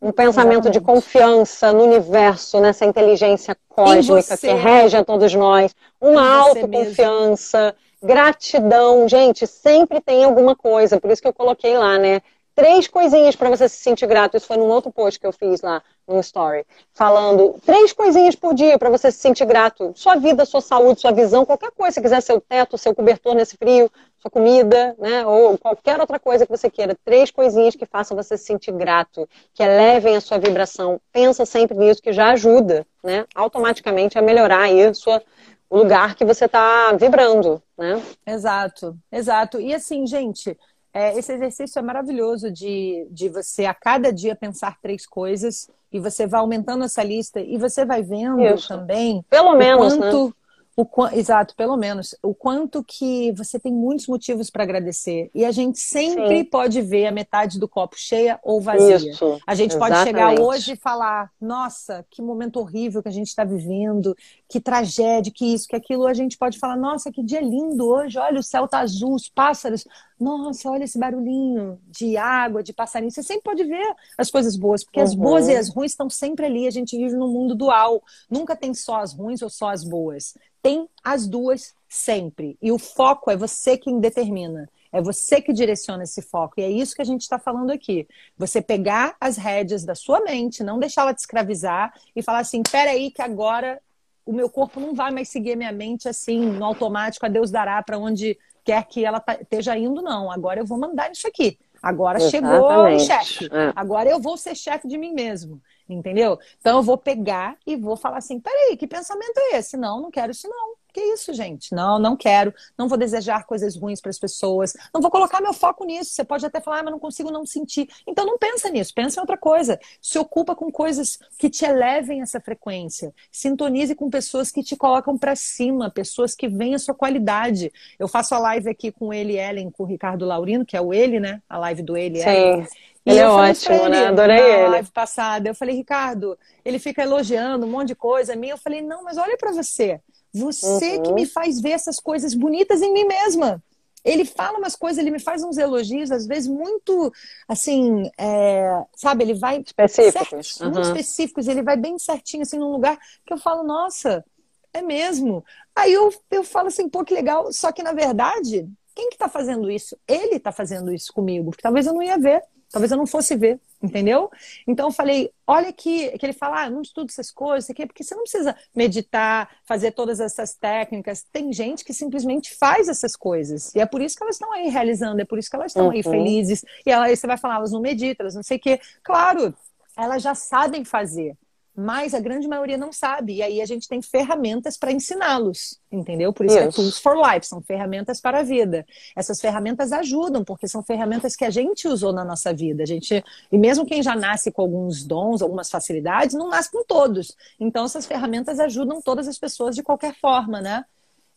Um pensamento Exatamente. de confiança no universo, nessa inteligência cósmica que rege a todos nós. Uma autoconfiança. Mesmo Gratidão, gente, sempre tem alguma coisa, por isso que eu coloquei lá, né? Três coisinhas para você se sentir grato. Isso foi num outro post que eu fiz lá no story, falando três coisinhas por dia para você se sentir grato. Sua vida, sua saúde, sua visão, qualquer coisa, se quiser seu teto, seu cobertor nesse frio, sua comida, né, ou qualquer outra coisa que você queira. Três coisinhas que façam você se sentir grato, que elevem a sua vibração. Pensa sempre nisso que já ajuda, né, automaticamente a melhorar aí a sua o lugar que você está vibrando, né? Exato, exato. E assim, gente, é, esse exercício é maravilhoso de, de você a cada dia pensar três coisas e você vai aumentando essa lista e você vai vendo Isso. também Pelo menos, quanto, né? O, exato, pelo menos. O quanto que você tem muitos motivos para agradecer. E a gente sempre Sim. pode ver a metade do copo cheia ou vazia. Isso, a gente exatamente. pode chegar hoje e falar: nossa, que momento horrível que a gente está vivendo, que tragédia, que isso, que aquilo. A gente pode falar: nossa, que dia lindo hoje, olha, o céu tá azul, os pássaros. Nossa, olha esse barulhinho de água, de passarinho. Você sempre pode ver as coisas boas, porque uhum. as boas e as ruins estão sempre ali. A gente vive num mundo dual. Nunca tem só as ruins ou só as boas tem as duas sempre. E o foco é você quem determina. É você que direciona esse foco. E é isso que a gente está falando aqui. Você pegar as rédeas da sua mente, não deixá-la te escravizar e falar assim: peraí, que agora o meu corpo não vai mais seguir a minha mente assim, no automático, a Deus dará para onde quer que ela esteja indo, não. Agora eu vou mandar isso aqui. Agora Exatamente. chegou o chefe. É. Agora eu vou ser chefe de mim mesmo entendeu? Então eu vou pegar e vou falar assim: peraí, que pensamento é esse? Não, não quero isso, não. Que isso, gente? Não, não quero. Não vou desejar coisas ruins para as pessoas. Não vou colocar meu foco nisso. Você pode até falar, ah, mas não consigo não sentir. Então não pensa nisso. Pensa em outra coisa. Se ocupa com coisas que te elevem essa frequência. Sintonize com pessoas que te colocam para cima, pessoas que veem a sua qualidade. Eu faço a live aqui com ele, Ellen, com o Ricardo Laurino, que é o ele, né? A live do ele, Sim. Ellen. Ele é ótimo, ele, né? Adorei na ele. live passada, eu falei, Ricardo, ele fica elogiando um monte de coisa a mim. Eu falei, não, mas olha para você. Você uhum. que me faz ver essas coisas bonitas em mim mesma. Ele fala umas coisas, ele me faz uns elogios, às vezes muito, assim, é, sabe? Ele vai específicos, certo, uhum. muito específicos. Ele vai bem certinho, assim, num lugar que eu falo, nossa, é mesmo. Aí eu, eu falo assim, pô, que legal. Só que na verdade, quem que tá fazendo isso? Ele tá fazendo isso comigo, porque talvez eu não ia ver. Talvez eu não fosse ver, entendeu? Então eu falei, olha que, que ele fala, ah, não estudo essas coisas, aqui, porque você não precisa meditar, fazer todas essas técnicas. Tem gente que simplesmente faz essas coisas. E é por isso que elas estão aí realizando, é por isso que elas estão uhum. aí felizes. E aí você vai falar, elas não meditam, elas não sei o quê. Claro, elas já sabem fazer mas a grande maioria não sabe. E aí a gente tem ferramentas para ensiná-los, entendeu? Por isso yes. é Tools for Life, são ferramentas para a vida. Essas ferramentas ajudam, porque são ferramentas que a gente usou na nossa vida. A gente, e mesmo quem já nasce com alguns dons, algumas facilidades, não nasce com todos. Então essas ferramentas ajudam todas as pessoas de qualquer forma, né?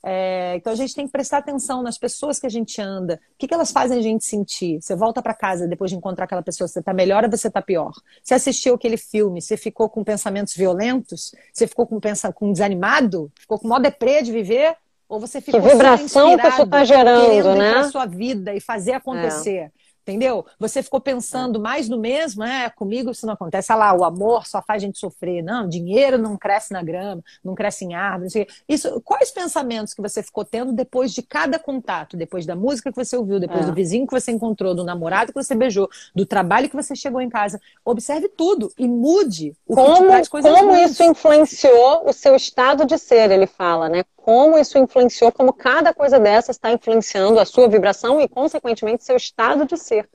É, então a gente tem que prestar atenção nas pessoas que a gente anda, o que, que elas fazem a gente sentir. Você volta para casa depois de encontrar aquela pessoa, você está melhor ou você está pior? Você assistiu aquele filme, você ficou com pensamentos violentos? Você ficou com, pensa, com desanimado? Ficou com mó deprê de viver? Ou você ficou que vibração que isso está gerando, querendo né? a sua vida e fazer acontecer? É. Entendeu? Você ficou pensando mais no mesmo, é, comigo isso não acontece. Olha lá, o amor só faz a gente sofrer. Não, dinheiro não cresce na grama, não cresce em árvore. Isso, quais pensamentos que você ficou tendo depois de cada contato? Depois da música que você ouviu, depois é. do vizinho que você encontrou, do namorado que você beijou, do trabalho que você chegou em casa. Observe tudo e mude o como, que te traz coisas Como isso influenciou o seu estado de ser, ele fala, né? Como isso influenciou, como cada coisa dessas está influenciando a sua vibração e, consequentemente, seu estado de ser.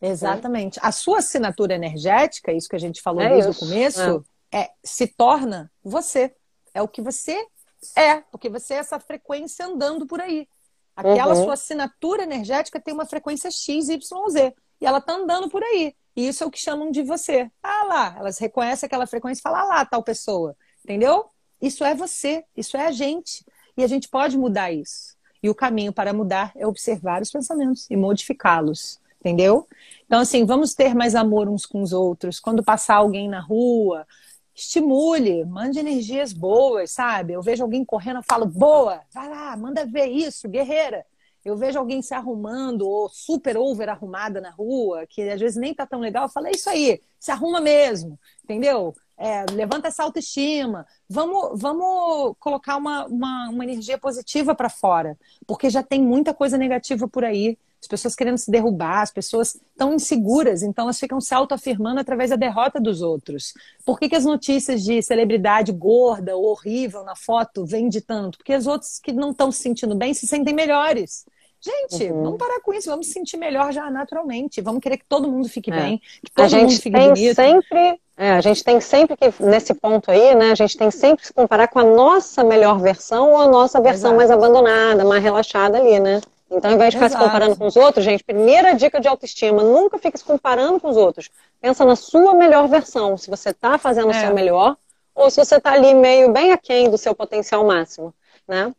Exatamente. A sua assinatura energética, isso que a gente falou é desde isso. o começo, é. é. se torna você. É o que você é, porque você é essa frequência andando por aí. Aquela uhum. sua assinatura energética tem uma frequência X, Y, Z. E ela está andando por aí. E isso é o que chamam de você. Ah lá, elas reconhecem aquela frequência e falam, ah lá, tal pessoa. Entendeu? Isso é você, isso é a gente. E a gente pode mudar isso. E o caminho para mudar é observar os pensamentos e modificá-los. Entendeu? Então, assim, vamos ter mais amor uns com os outros. Quando passar alguém na rua, estimule, mande energias boas, sabe? Eu vejo alguém correndo, eu falo, boa, vai lá, manda ver isso, guerreira. Eu vejo alguém se arrumando ou super over arrumada na rua, que às vezes nem tá tão legal, eu falo, é isso aí, se arruma mesmo, entendeu? É, levanta essa autoestima. Vamos, vamos colocar uma, uma, uma energia positiva para fora, porque já tem muita coisa negativa por aí. As pessoas querendo se derrubar, as pessoas estão inseguras, então elas ficam se autoafirmando através da derrota dos outros. Por que, que as notícias de celebridade gorda ou horrível na foto vêm de tanto? Porque os outros que não estão se sentindo bem se sentem melhores. Gente, uhum. vamos parar com isso, vamos se sentir melhor já naturalmente. Vamos querer que todo mundo fique é. bem, que todo a gente mundo fique tem bonito. Sempre, é, a gente tem sempre que, nesse ponto aí, né, a gente tem sempre que se comparar com a nossa melhor versão ou a nossa versão Exato. mais abandonada, mais relaxada ali, né? Então, ao invés de ficar Exato. se comparando com os outros, gente, primeira dica de autoestima, nunca fique se comparando com os outros. Pensa na sua melhor versão, se você está fazendo é. o seu melhor, ou se você está ali meio bem aquém do seu potencial máximo. né?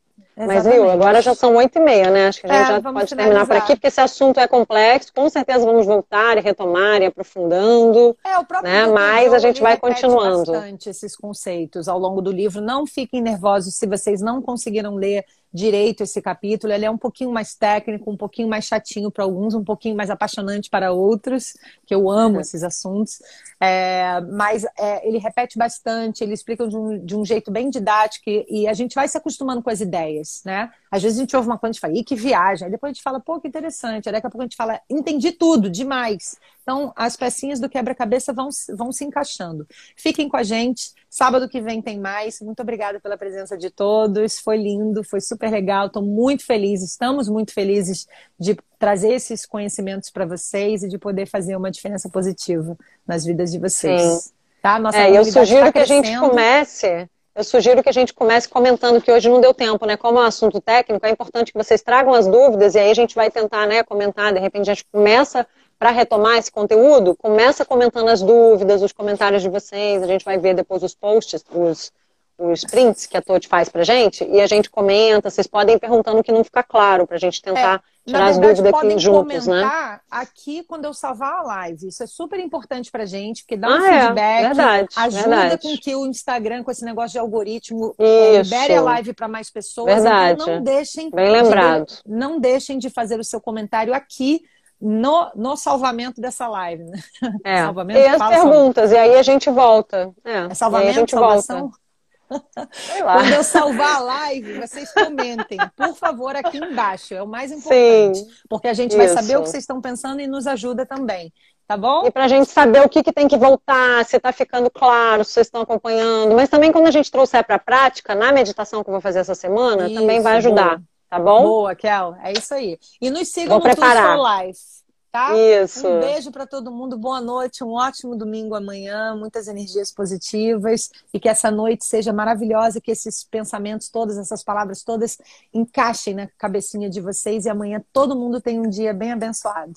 Exatamente. Mas viu, agora já são oito e meia, né? Acho que a gente é, já pode finalizar. terminar por aqui, porque esse assunto é complexo. Com certeza vamos voltar e retomar e aprofundando. É, o próprio né? Mas a gente vai continuando. bastante esses conceitos ao longo do livro. Não fiquem nervosos se vocês não conseguiram ler direito esse capítulo. Ele é um pouquinho mais técnico, um pouquinho mais chatinho para alguns, um pouquinho mais apaixonante para outros, que eu amo é. esses assuntos. É, mas é, ele repete bastante, ele explica de um, de um, jeito bem didático e, e, a gente vai se acostumando com as ideias, né? Às vezes a gente ouve uma coisa e fala, ih, que viagem. Aí depois a gente fala, pô, que interessante. Aí daqui a pouco a gente fala, entendi tudo, demais. Então, as pecinhas do quebra-cabeça vão, vão se encaixando. Fiquem com a gente. Sábado que vem tem mais. Muito obrigada pela presença de todos. Foi lindo, foi super legal. Estou muito feliz, estamos muito felizes de trazer esses conhecimentos para vocês e de poder fazer uma diferença positiva nas vidas de vocês. Sim. Tá? Nossa é, eu sugiro tá que a gente comece. Eu sugiro que a gente comece comentando que hoje não deu tempo, né? Como é um assunto técnico, é importante que vocês tragam as dúvidas e aí a gente vai tentar, né, comentar. De repente a gente começa para retomar esse conteúdo, começa comentando as dúvidas, os comentários de vocês, a gente vai ver depois os posts, os, os prints que a Tote faz pra gente, e a gente comenta, vocês podem ir perguntando o que não fica claro, pra gente tentar é, tirar as dúvidas aqui juntos, né? aqui quando eu salvar a live, isso é super importante pra gente, porque dá um ah, é. feedback, é, verdade, ajuda verdade. com que o Instagram, com esse negócio de algoritmo, é, libere a live para mais pessoas, verdade. então não deixem, Bem lembrado. De, não deixem de fazer o seu comentário aqui, no, no salvamento dessa live. Né? É. Salvamento, e as perguntas, e aí a gente volta. É, é salvamento, a gente salvação? Volta. Quando eu salvar a live, vocês comentem, por favor, aqui embaixo. É o mais importante. Sim, porque a gente isso. vai saber o que vocês estão pensando e nos ajuda também. Tá bom? E para a gente saber o que, que tem que voltar, se está ficando claro, se vocês estão acompanhando. Mas também quando a gente trouxer para a prática, na meditação que eu vou fazer essa semana, isso, também vai ajudar. Boa. Tá bom? Boa, Kel. É isso aí. E nos sigam Vou no preparar. for Life. Tá? Isso. Um beijo para todo mundo, boa noite, um ótimo domingo amanhã, muitas energias positivas e que essa noite seja maravilhosa, que esses pensamentos todos, essas palavras todas encaixem na cabecinha de vocês e amanhã todo mundo tenha um dia bem abençoado.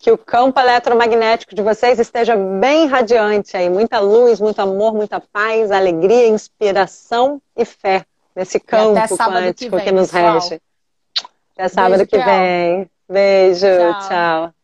Que o campo eletromagnético de vocês esteja bem radiante aí, muita luz, muito amor, muita paz, alegria, inspiração e fé nesse campo quântico que, que nos rege. Até sábado Beijo, que vem. Beijo, tchau. tchau.